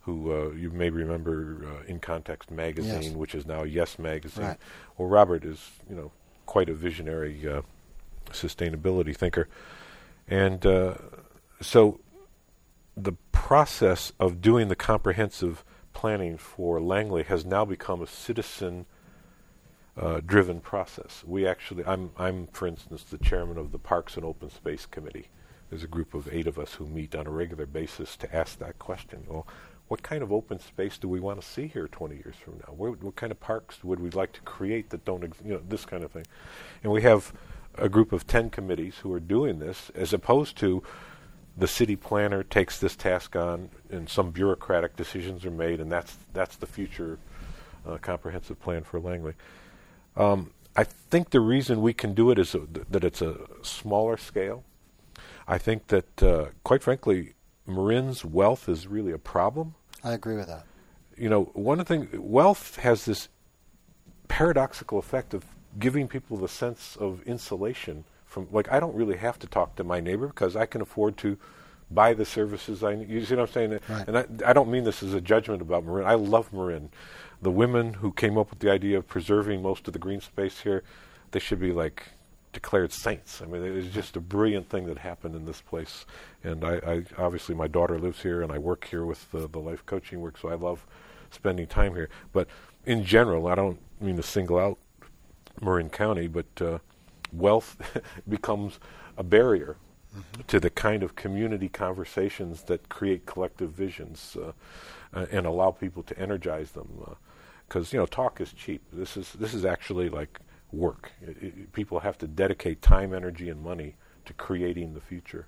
who uh, you may remember uh, in Context magazine, yes. which is now Yes magazine. Right. Well, Robert is you know quite a visionary uh, sustainability thinker, and uh, so the process of doing the comprehensive planning for Langley has now become a citizen. Uh, driven process. We actually, I'm, I'm, for instance, the chairman of the Parks and Open Space Committee. There's a group of eight of us who meet on a regular basis to ask that question. Well, what kind of open space do we want to see here 20 years from now? What, what kind of parks would we like to create that don't, you know, this kind of thing. And we have a group of 10 committees who are doing this, as opposed to the city planner takes this task on and some bureaucratic decisions are made, and that's, that's the future uh, comprehensive plan for Langley. Um, I think the reason we can do it is th- that it's a smaller scale. I think that, uh, quite frankly, Marin's wealth is really a problem. I agree with that. You know, one of the things, wealth has this paradoxical effect of giving people the sense of insulation from, like, I don't really have to talk to my neighbor because I can afford to buy the services I need. You see what I'm saying? Right. And I, I don't mean this as a judgment about Marin. I love Marin. The women who came up with the idea of preserving most of the green space here, they should be like declared saints. I mean, it was just a brilliant thing that happened in this place. And I, I obviously my daughter lives here, and I work here with the, the life coaching work, so I love spending time here. But in general, I don't mean to single out Marin County, but uh, wealth becomes a barrier mm-hmm. to the kind of community conversations that create collective visions uh, uh, and allow people to energize them. Because uh, you know, talk is cheap. This is this is actually like work. It, it, people have to dedicate time, energy, and money to creating the future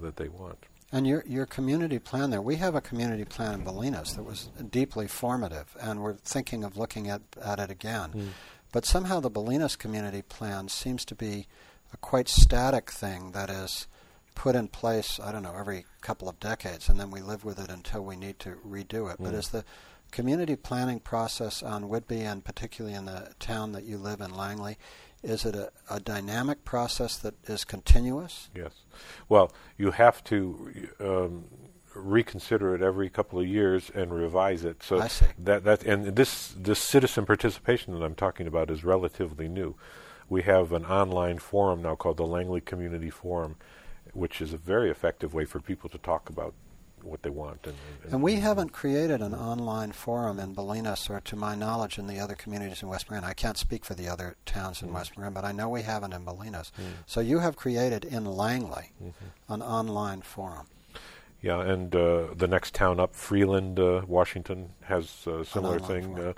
that they want. And your your community plan there, we have a community plan in Bolinas that was deeply formative, and we're thinking of looking at, at it again. Mm. But somehow the Bolinas community plan seems to be a quite static thing that is put in place, I don't know, every couple of decades, and then we live with it until we need to redo it. Mm. But is the community planning process on Whidbey, and particularly in the town that you live in, Langley, is it a, a, dynamic process that is continuous? Yes. Well, you have to um, reconsider it every couple of years and revise it. So I see. that that and this this citizen participation that I'm talking about is relatively new. We have an online forum now called the Langley Community Forum, which is a very effective way for people to talk about what they want. And, and, and we haven't created an online forum in Bolinas, or to my knowledge, in the other communities in West Marin. I can't speak for the other towns in mm West Marin, but I know we haven't in Bolinas. mm So you have created in Langley mm-hmm. an online forum. Yeah, and uh, the next town up, Freeland, uh, Washington, has a similar thing.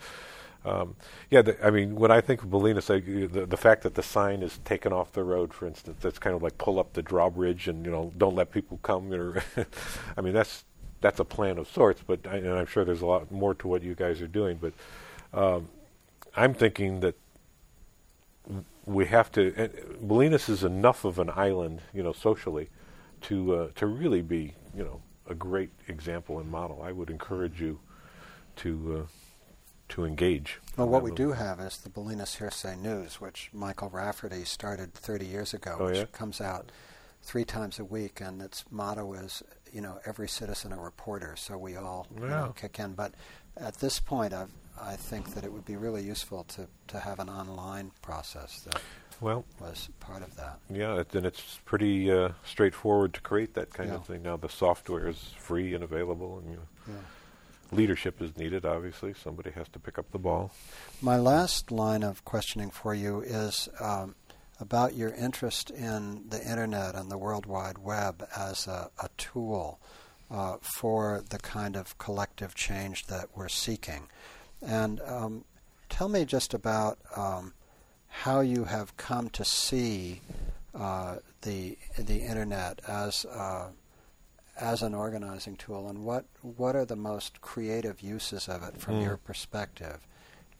Uh, um, yeah, the, I mean, when I think of Bolinas, the, the fact that the sign is taken off the road, for instance, that's kind of like pull up the drawbridge and you know don't let people come. Or, I mean, that's that's a plan of sorts, but I, and I'm sure there's a lot more to what you guys are doing. But um, I'm thinking that we have to. Bolinas is enough of an island, you know, socially, to uh, to really be, you know, a great example and model. I would encourage you to uh, to engage. Well, what we do have is the Bolinas Hearsay News, which Michael Rafferty started 30 years ago, oh, which yeah? comes out three times a week, and its motto is, you know, every citizen a reporter. So we all yeah. you know, kick in. But at this point, I've, I think that it would be really useful to, to have an online process that well was part of that. Yeah, it, and it's pretty uh, straightforward to create that kind Yeah. of thing. Now the software is free and available, and you know, Yeah. Leadership is needed. Obviously, somebody has to pick up the ball. My last line of questioning for you is um, about your interest in the internet and the World Wide Web as a, a tool uh, for the kind of collective change that we're seeking. And um, tell me just about um, how you have come to see uh, the the internet as uh, as an organizing tool, and what what are the most creative uses of it from Mm. your perspective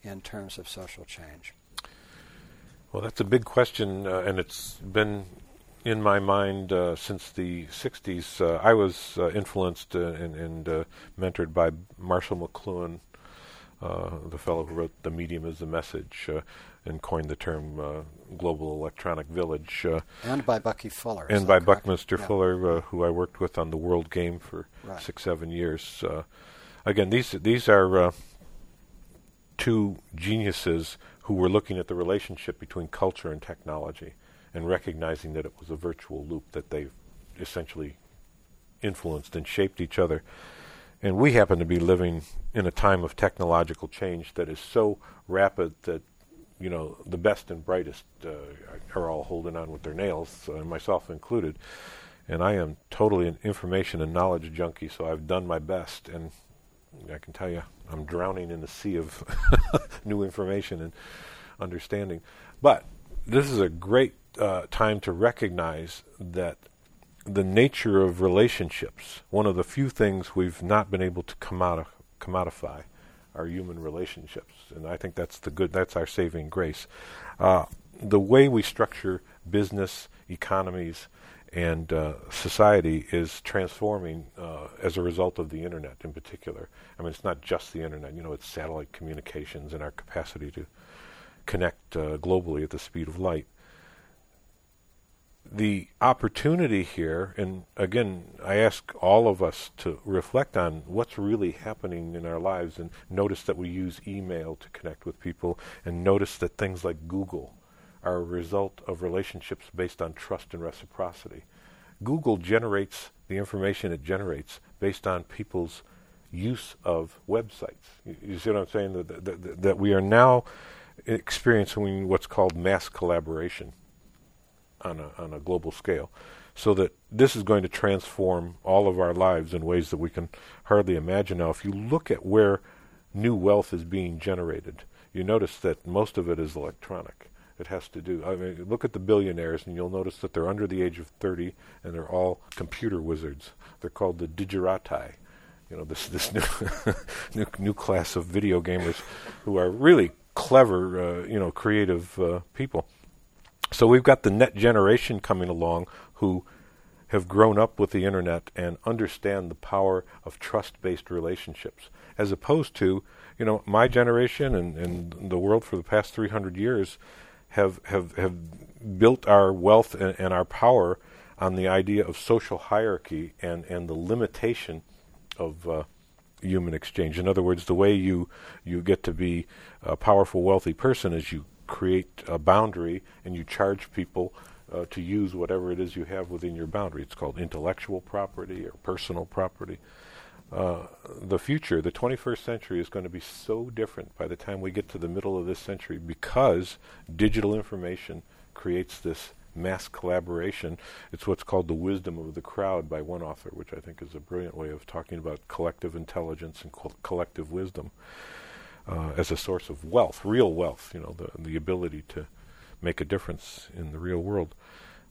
in terms of social change? Well, that's a big question, uh, and it's been in my mind uh, since the 60s. Uh, I was uh, influenced uh, and, and uh, mentored by Marshall McLuhan, uh, the fellow who wrote The Medium is the Message uh, and coined the term uh, Global Electronic Village, uh, And by Bucky Fuller. and by correct? Buckminster Yeah. Fuller, uh, who I worked with on the World Game for Right. six, seven years. Uh, again, these these are uh, two geniuses who were looking at the relationship between culture and technology and recognizing that it was a virtual loop that they essentially influenced and shaped each other. And we happen to be living in a time of technological change that is so rapid that you know the best and brightest uh, are all holding on with their nails, uh, myself included. And I am totally an information and knowledge junkie, so I've done my best, and I can tell you, I'm drowning in the sea of new information and understanding. But this is a great uh, time to recognize that the nature of relationships, one of the few things we've not been able to commodi- commodify, are human relationships, and I think that's the good. That's our saving grace. Uh, the way we structure business, economies, and uh, society is transforming uh, as a result of the internet, in particular. I mean, it's not just the internet. You know, it's satellite communications and our capacity to connect uh, globally at the speed of light the opportunity here, and again, I ask all of us to reflect on what's really happening in our lives and notice that we use email to connect with people, and notice that things like Google are a result of relationships based on trust and reciprocity. Google generates the information it generates based on people's use of websites. You, you see what I'm saying? That, that, that, that we are now experiencing what's called mass collaboration on a on a global scale, so that this is going to transform all of our lives in ways that we can hardly imagine. Now, if you look at where new wealth is being generated, you notice that most of it is electronic. It has to do. I mean, look at the billionaires, and you'll notice that they're under the age of 30, and they're all computer wizards. They're called the digerati. You know, this this new new, new class of video gamers who are really clever, uh, you know, creative uh, people. So we've got the net generation coming along who have grown up with the internet and understand the power of trust-based relationships, as opposed to, you know, my generation and, and the world for the past 300 years have have have built our wealth and, and our power on the idea of social hierarchy and and the limitation of uh, human exchange. In other words, the way you you get to be a powerful, wealthy person is you create a boundary and you charge people uh, to use whatever it is you have within your boundary. It's called intellectual property or personal property. Uh, the future, the 21st century, is going to be so different by the time we get to the middle of this century because digital information creates this mass collaboration. It's what's called the wisdom of the crowd by one author, which I think is a brilliant way of talking about collective intelligence and co- collective wisdom uh, as a source of wealth, real wealth. You know, the the ability to make a difference in the real world.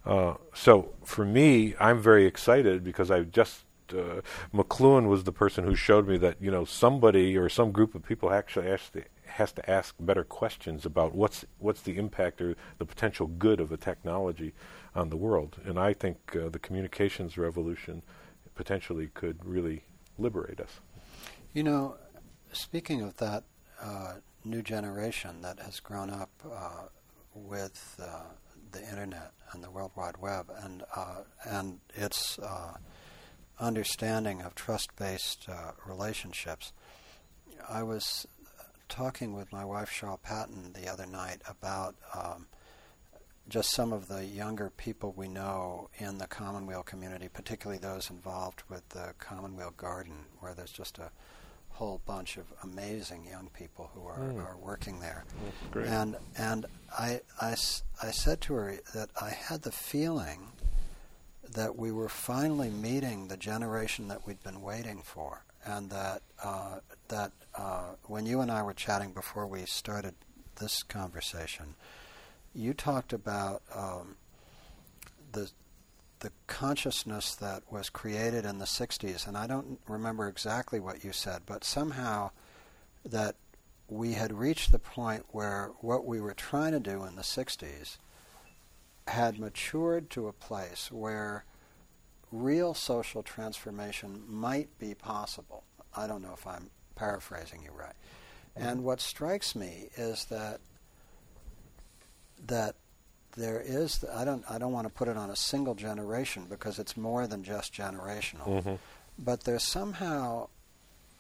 Uh, so for me, I'm very excited because I just uh, McLuhan was the person who showed me that you know somebody or some group of people actually actually has to ask better questions about what's what's the impact or the potential good of a technology on the world. And I think uh, the communications revolution potentially could really liberate us. You know, speaking of that uh, new generation that has grown up uh, with uh, the internet and the World Wide Web and uh, and its uh, understanding of trust-based relationships, I was talking with my wife Cheryl Patton the other night about um, just some of the younger people we know in the Commonweal community, particularly those involved with the Commonweal Garden, where there's just a whole bunch of amazing young people who are, mm. are working there. And and I, I, I said to her that I had the feeling that we were finally meeting the generation that we'd been waiting for, and that uh, that uh, when you and I were chatting before we started this conversation, you talked about um, the the consciousness that was created in the 60s, and I don't remember exactly what you said, but somehow that we had reached the point where what we were trying to do in the 60s had matured to a place where real social transformation might be possible. I don't know if I'm paraphrasing you right. And what strikes me is that that there is I don't I don't want to put it on a single generation because it's more than just generational. Mm-hmm. But there's somehow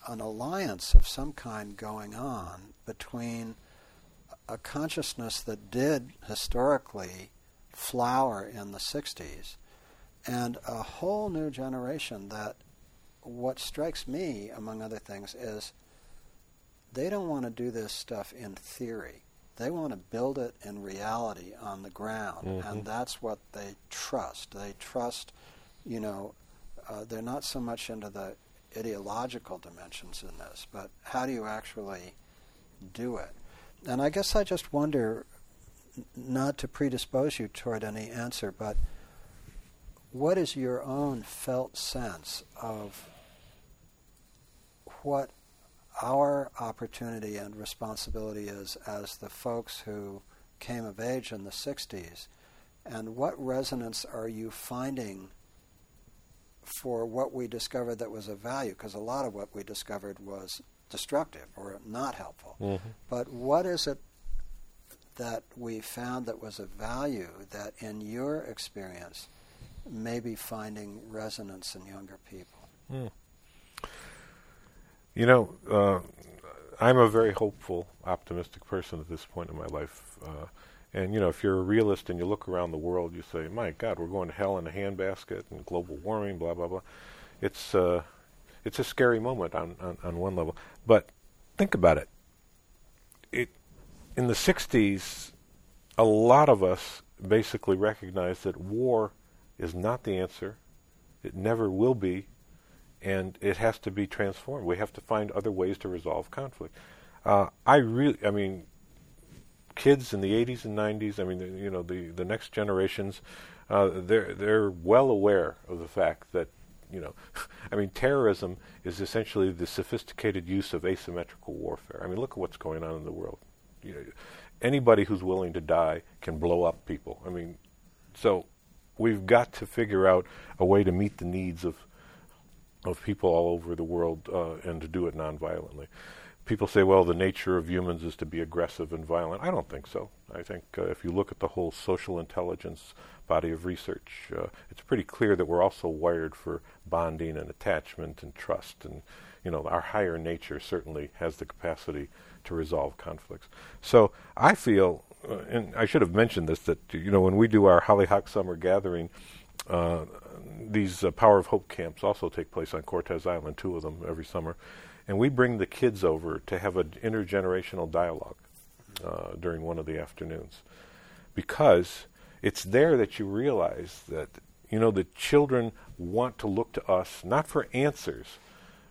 an alliance of some kind going on between a consciousness that did historically flower in the 60s and a whole new generation that what strikes me among other things is they don't want to do this stuff in theory they want to build it in reality on the ground, mm-hmm. and that's what they trust. They trust, you know, uh, they're not so much into the ideological dimensions in this, but how do you actually do it? And I guess I just wonder, n- not to predispose you toward any answer, but what is your own felt sense of what our opportunity and responsibility is as the folks who came of age in the 60s, and what resonance are you finding for what we discovered that was of value? Because a lot of what we discovered was destructive or not helpful. Mm-hmm. But what is it that we found that was of value that, in your experience, may be finding resonance in younger people? Mm. You know, uh, I'm a very hopeful, optimistic person at this point in my life. Uh, and, you know, if you're a realist and you look around the world, you say, my God, we're going to hell in a handbasket and global warming, blah, blah, blah. It's, uh, it's a scary moment on, on, on one level. But think about it. It in the 60s, a lot of us basically recognized that war is not the answer. It never will be and it has to be transformed. We have to find other ways to resolve conflict. Uh, I really, I mean, kids in the 80s and 90s, I mean, you know, the the next generations, uh, they're they're well aware of the fact that, you know, I mean, terrorism is essentially the sophisticated use of asymmetrical warfare. I mean, look at what's going on in the world. You know, anybody who's willing to die can blow up people. I mean, so we've got to figure out a way to meet the needs of of people all over the world uh, and to do it nonviolently. People say, well, the nature of humans is to be aggressive and violent. I don't think so. I think uh, if you look at the whole social intelligence body of research, uh, it's pretty clear that we're also wired for bonding and attachment and trust. And, you know, our higher nature certainly has the capacity to resolve conflicts. So I feel, uh, and I should have mentioned this, that, you know, when we do our Hollyhock Summer Gathering, uh, these uh, Power of Hope camps also take place on Cortes Island, two of them every summer. And we bring the kids over to have an intergenerational dialogue uh, during one of the afternoons. Because it's there that you realize that, you know, the children want to look to us not for answers,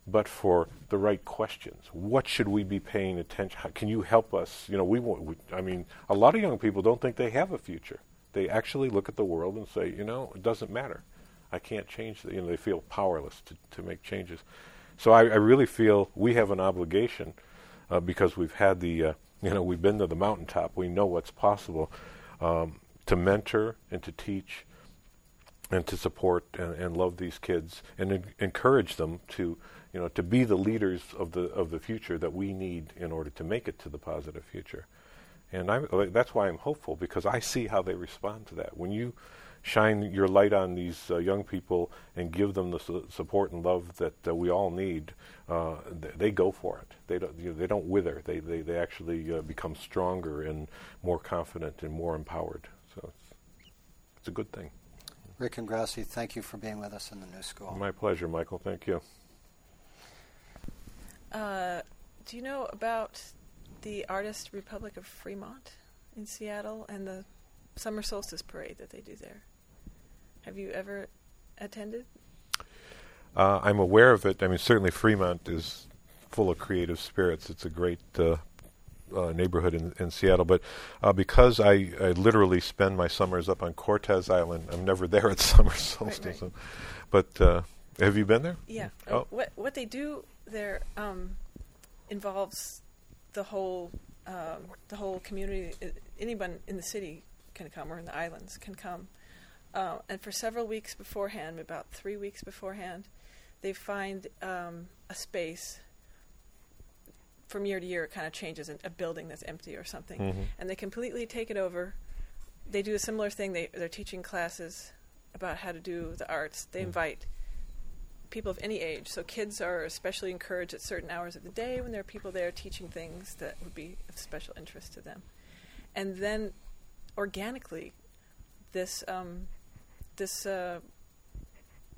but for the right questions. What should we be paying attention? How, can you help us? You know, we, we, I mean, a lot of young people don't think they have a future. They actually look at the world and say, you know, it doesn't matter. I can't change. The, you know, they feel powerless to, to make changes. So I, I really feel we have an obligation uh, because we've had the, uh, you know, we've been to the mountaintop. We know what's possible. Um, to mentor and to teach and to support and, and love these kids and en- encourage them to, you know, to be the leaders of the of the future that we need in order to make it to the positive future. And I'm, that's why I'm hopeful because I see how they respond to that. When you shine your light on these uh, young people and give them the su- support and love that uh, we all need, uh, th- they go for it. They don't, you know, they don't wither. They, they, they actually uh, become stronger and more confident and more empowered. So it's, it's a good thing. Rick Ingrasci, thank you for being with us in the new school. My pleasure, Michael. Thank you. Uh, do you know about the Artist Republic of Fremont in Seattle and the summer solstice parade that they do there? Have you ever attended? Uh, I'm aware of it. I mean, certainly Fremont is full of creative spirits. It's a great uh, uh, neighborhood in, in, Seattle. But uh, because I, I, literally spend my summers up on Cortes Island, I'm never there at summer solstice. Right, right. But uh, have you been there? Yeah. Oh. what what they do there um, involves the whole um, the whole community. Anyone in the city can come, or in the islands can come uh, and for several weeks beforehand, about three weeks beforehand, they find um, a space. From year to year, it kind of changes a building that's empty or something, mm-hmm. and they completely take it over. They do a similar thing. They they're teaching classes about how to do the arts. They mm-hmm. invite people of any age. So kids are especially encouraged at certain hours of the day when there are people there teaching things that would be of special interest to them. And then organically, this um, this uh,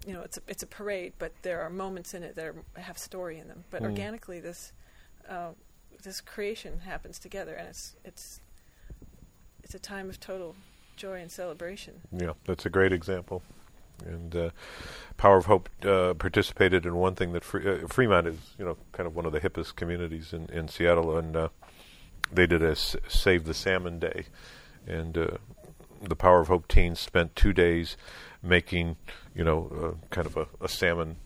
you know it's a, it's a parade, but there are moments in it that are, have story in them. But mm. organically, this uh, this creation happens together, and it's it's it's a time of total joy and celebration. Yeah, that's a great example. And uh, Power of Hope uh, participated in one thing that Fre- uh, Fremont is, you know, kind of one of the hippest communities in, in Seattle, and uh, they did a S- Save the Salmon Day, and uh, the Power of Hope teens spent two days making, you know, uh, kind of a, a salmon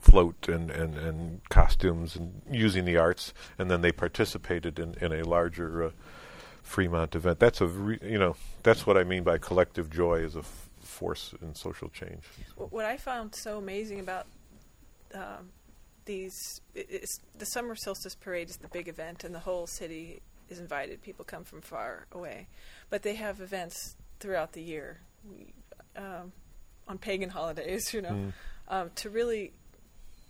float and, and, and costumes and using the arts, and then they participated in, in a larger uh, Fremont event. That's a re, you know that's what I mean by collective joy as a f- force in social change. What I found so amazing about um, these the summer solstice parade is the big event, and the whole city is invited. People come from far away, but they have events throughout the year um, on pagan holidays, you know, mm. um, to really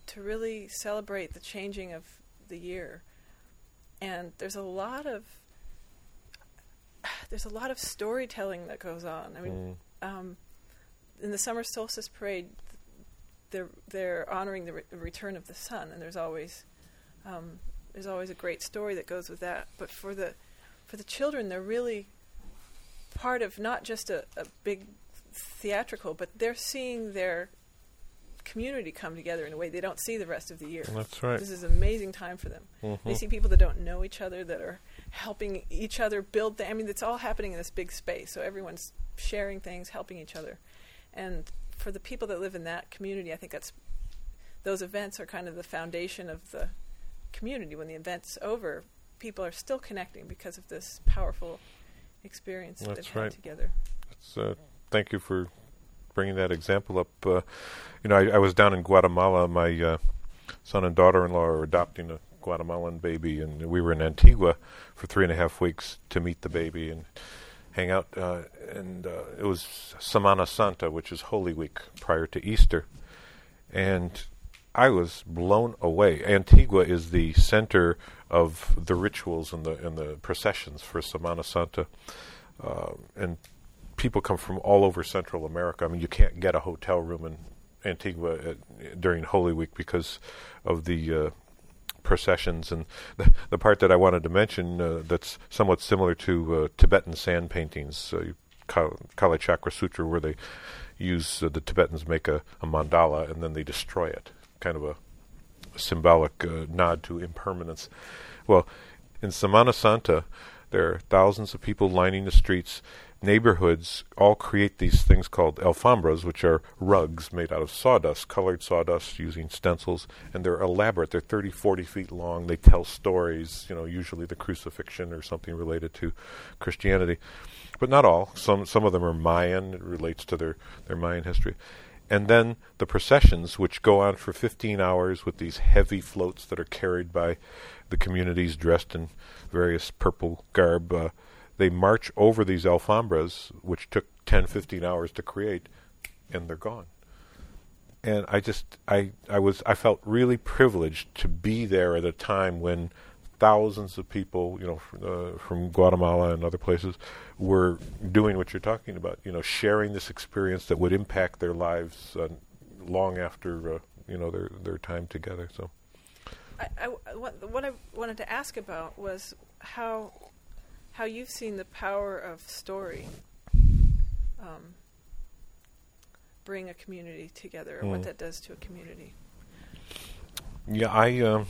to really celebrate the changing of the year. And there's a lot of there's a lot of storytelling that goes on. I mean, mm. um, in the summer solstice parade, they're they're honoring the, re- the return of the sun, and there's always um, there's always a great story that goes with that. But for the for the children, they're really part of not just a, a big theatrical, but they're seeing their community come together in a way they don't see the rest of the year. That's right. This is an amazing time for them. Mm-hmm. They see people that don't know each other that are helping each other build. Th- I mean, it's all happening in this big space, so everyone's sharing things, helping each other, and for the people that live in that community, I think that's those events are kind of the foundation of the community. When the event's over, people are still connecting because of this powerful experience that That's they've right. had together. Uh, thank you for bringing that example up. Uh, you know, I, I, was down in Guatemala. My uh, son and daughter-in-law are adopting a Guatemalan baby, and we were in Antigua for three and a half weeks to meet the baby and hang out. Uh, and uh, it was Semana Santa, which is Holy Week prior to Easter, and I was blown away. Antigua is the center of the rituals and the and the processions for Semana Santa, uh, and people come from all over Central America. I mean, you can't get a hotel room in Antigua at, during Holy Week because of the uh, processions. And the, the, part that I wanted to mention uh, that's somewhat similar to uh, Tibetan sand paintings, uh, Kala Chakra Sutra, where they use uh, the Tibetans make a, a mandala and then they destroy it kind of a symbolic uh, nod to impermanence. Well, in Semana Santa, there are thousands of people lining the streets. neighborhoods all create these things called alfombras, which are rugs made out of sawdust, colored sawdust using stencils, and they're elaborate. They're 30, 40 feet long. They tell stories, you know, usually the crucifixion or something related to Christianity, but not all. Some some of them are Mayan. It relates to their their Mayan history. And then the processions, which go on for 15 hours with these heavy floats that are carried by the communities dressed in various purple garb. Uh, they march over these alfombras, which took 10, 15 hours to create, and they're gone. And I just, I, I was, I felt really privileged to be there at a time when thousands of people, you know, uh, from Guatemala and other places, were doing what you're talking about. You know, sharing this experience that would impact their lives uh, long after, uh, you know, their their time together. So. I, I, what I wanted to ask about was how how you've seen the power of story um, bring a community together, or mm. what that does to a community. Yeah, I. Uh,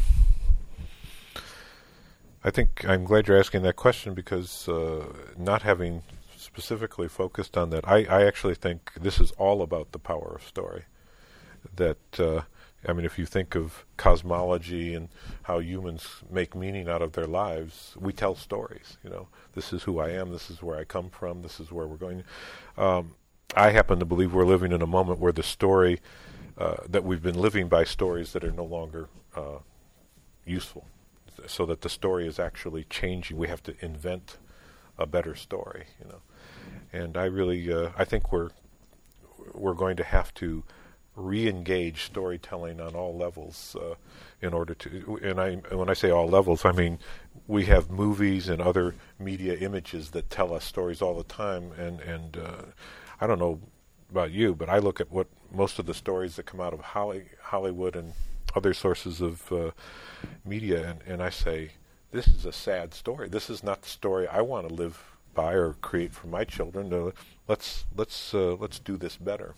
I think I'm glad you're asking that question because uh, not having specifically focused on that, I, I actually think this is all about the power of story. That uh, I mean, if you think of cosmology and how humans make meaning out of their lives, we tell stories. You know, this is who I am. This is where I come from. This is where we're going. Um, I happen to believe we're living in a moment where the story uh, that we've been living by stories that are no longer uh, useful, so that the story is actually changing. We have to invent a better story. You know, and I really, uh, I think we're we're going to have to re-engage storytelling on all levels uh, in order to and I when I say all levels I mean we have movies and other media images that tell us stories all the time and and uh, I don't know about you but I look at what most of the stories that come out of Holly, Hollywood and other sources of uh, media and, and I say this is a sad story this is not the story I want to live by or create for my children let's let's uh, let's do this better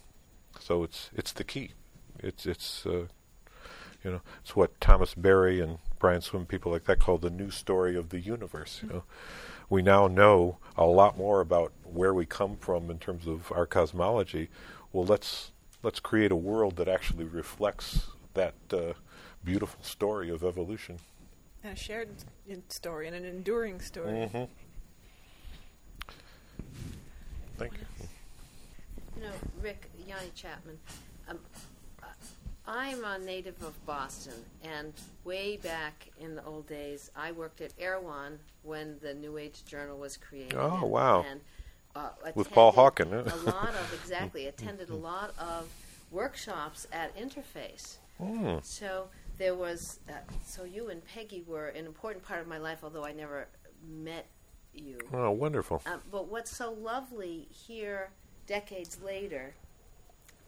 so it's it's the key. It's it's uh, you know it's what Thomas Berry and Brian Swimme people like that call the new story of the universe. You know, we now know a lot more about where we come from in terms of our cosmology. Well, let's let's create a world that actually reflects that uh, beautiful story of evolution. And a shared story and an enduring story. Mm-hmm. Thank you. You know, Rick, Yanni Chapman, um, I'm a native of Boston, and way back in the old days, I worked at Erewhon when the New Age Journal was created. Oh, and, wow. And, uh, With Paul Hawken. a lot of, exactly, attended a lot of workshops at Interface. Mm. So there was, uh, so you and Peggy were an important part of my life, although I never met you. Oh, wonderful. Uh, but what's so lovely here decades later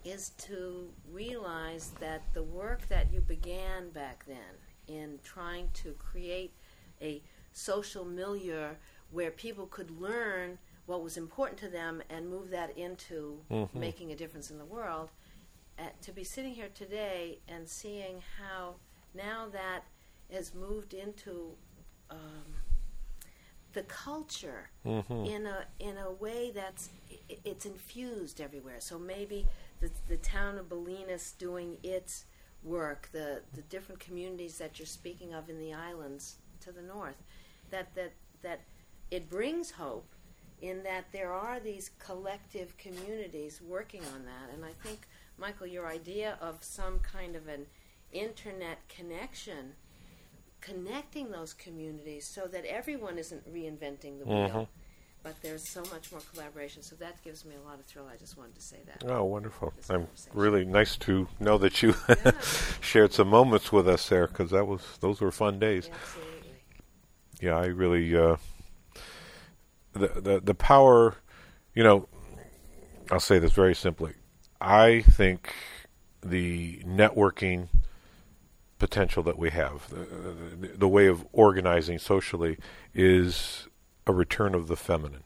is to realize that the work that you began back then in trying to create a social milieu where people could learn what was important to them and move that into mm-hmm. making a difference in the world. Uh, to be sitting here today and seeing how now that has moved into um, the culture mm-hmm. in a in a way that's it's infused everywhere. So maybe the the town of Bolinas doing its work, the the different communities that you're speaking of in the islands to the north, that that that it brings hope in that there are these collective communities working on that. And I think, Michael, your idea of some kind of an internet connection connecting those communities so that everyone isn't reinventing the wheel. Mm-hmm. But there's so much more collaboration, so that gives me a lot of thrill. I just wanted to say that. Oh, wonderful! I'm really nice to know that you yeah. shared some moments with us there because that was those were fun days. Absolutely. Yeah, I really uh, the the the power. You know, I'll say this very simply. I think the networking potential that we have. The, the, way of organizing socially is a return of the feminine.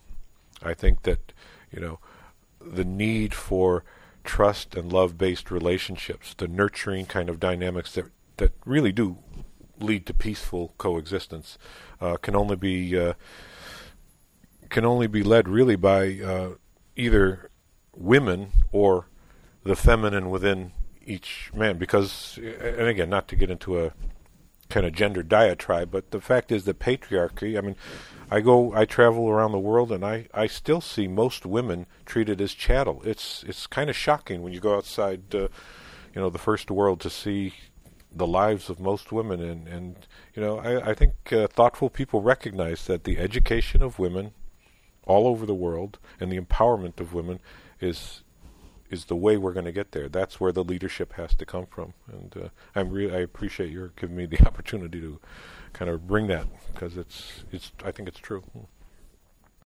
I think that, you know, the need for trust and love based relationships, the nurturing kind of dynamics that, that really do lead to peaceful coexistence, uh, can only be. Uh, can only be led really by uh, either women or the feminine within each man. Because, and again, not to get into a kind of gender diatribe, but the fact is that patriarchy. I mean, I go, I travel around the world, and I, I still see most women treated as chattel. It's it's kind of shocking when you go outside, uh, you know, the first world to see the lives of most women, and and you know, I I think uh, thoughtful people recognize that the education of women all over the world and the empowerment of women is is the way we're going to get there. That's where the leadership has to come from, and uh, I'm really I appreciate your giving me the opportunity to kind of bring that because it's it's I think it's true.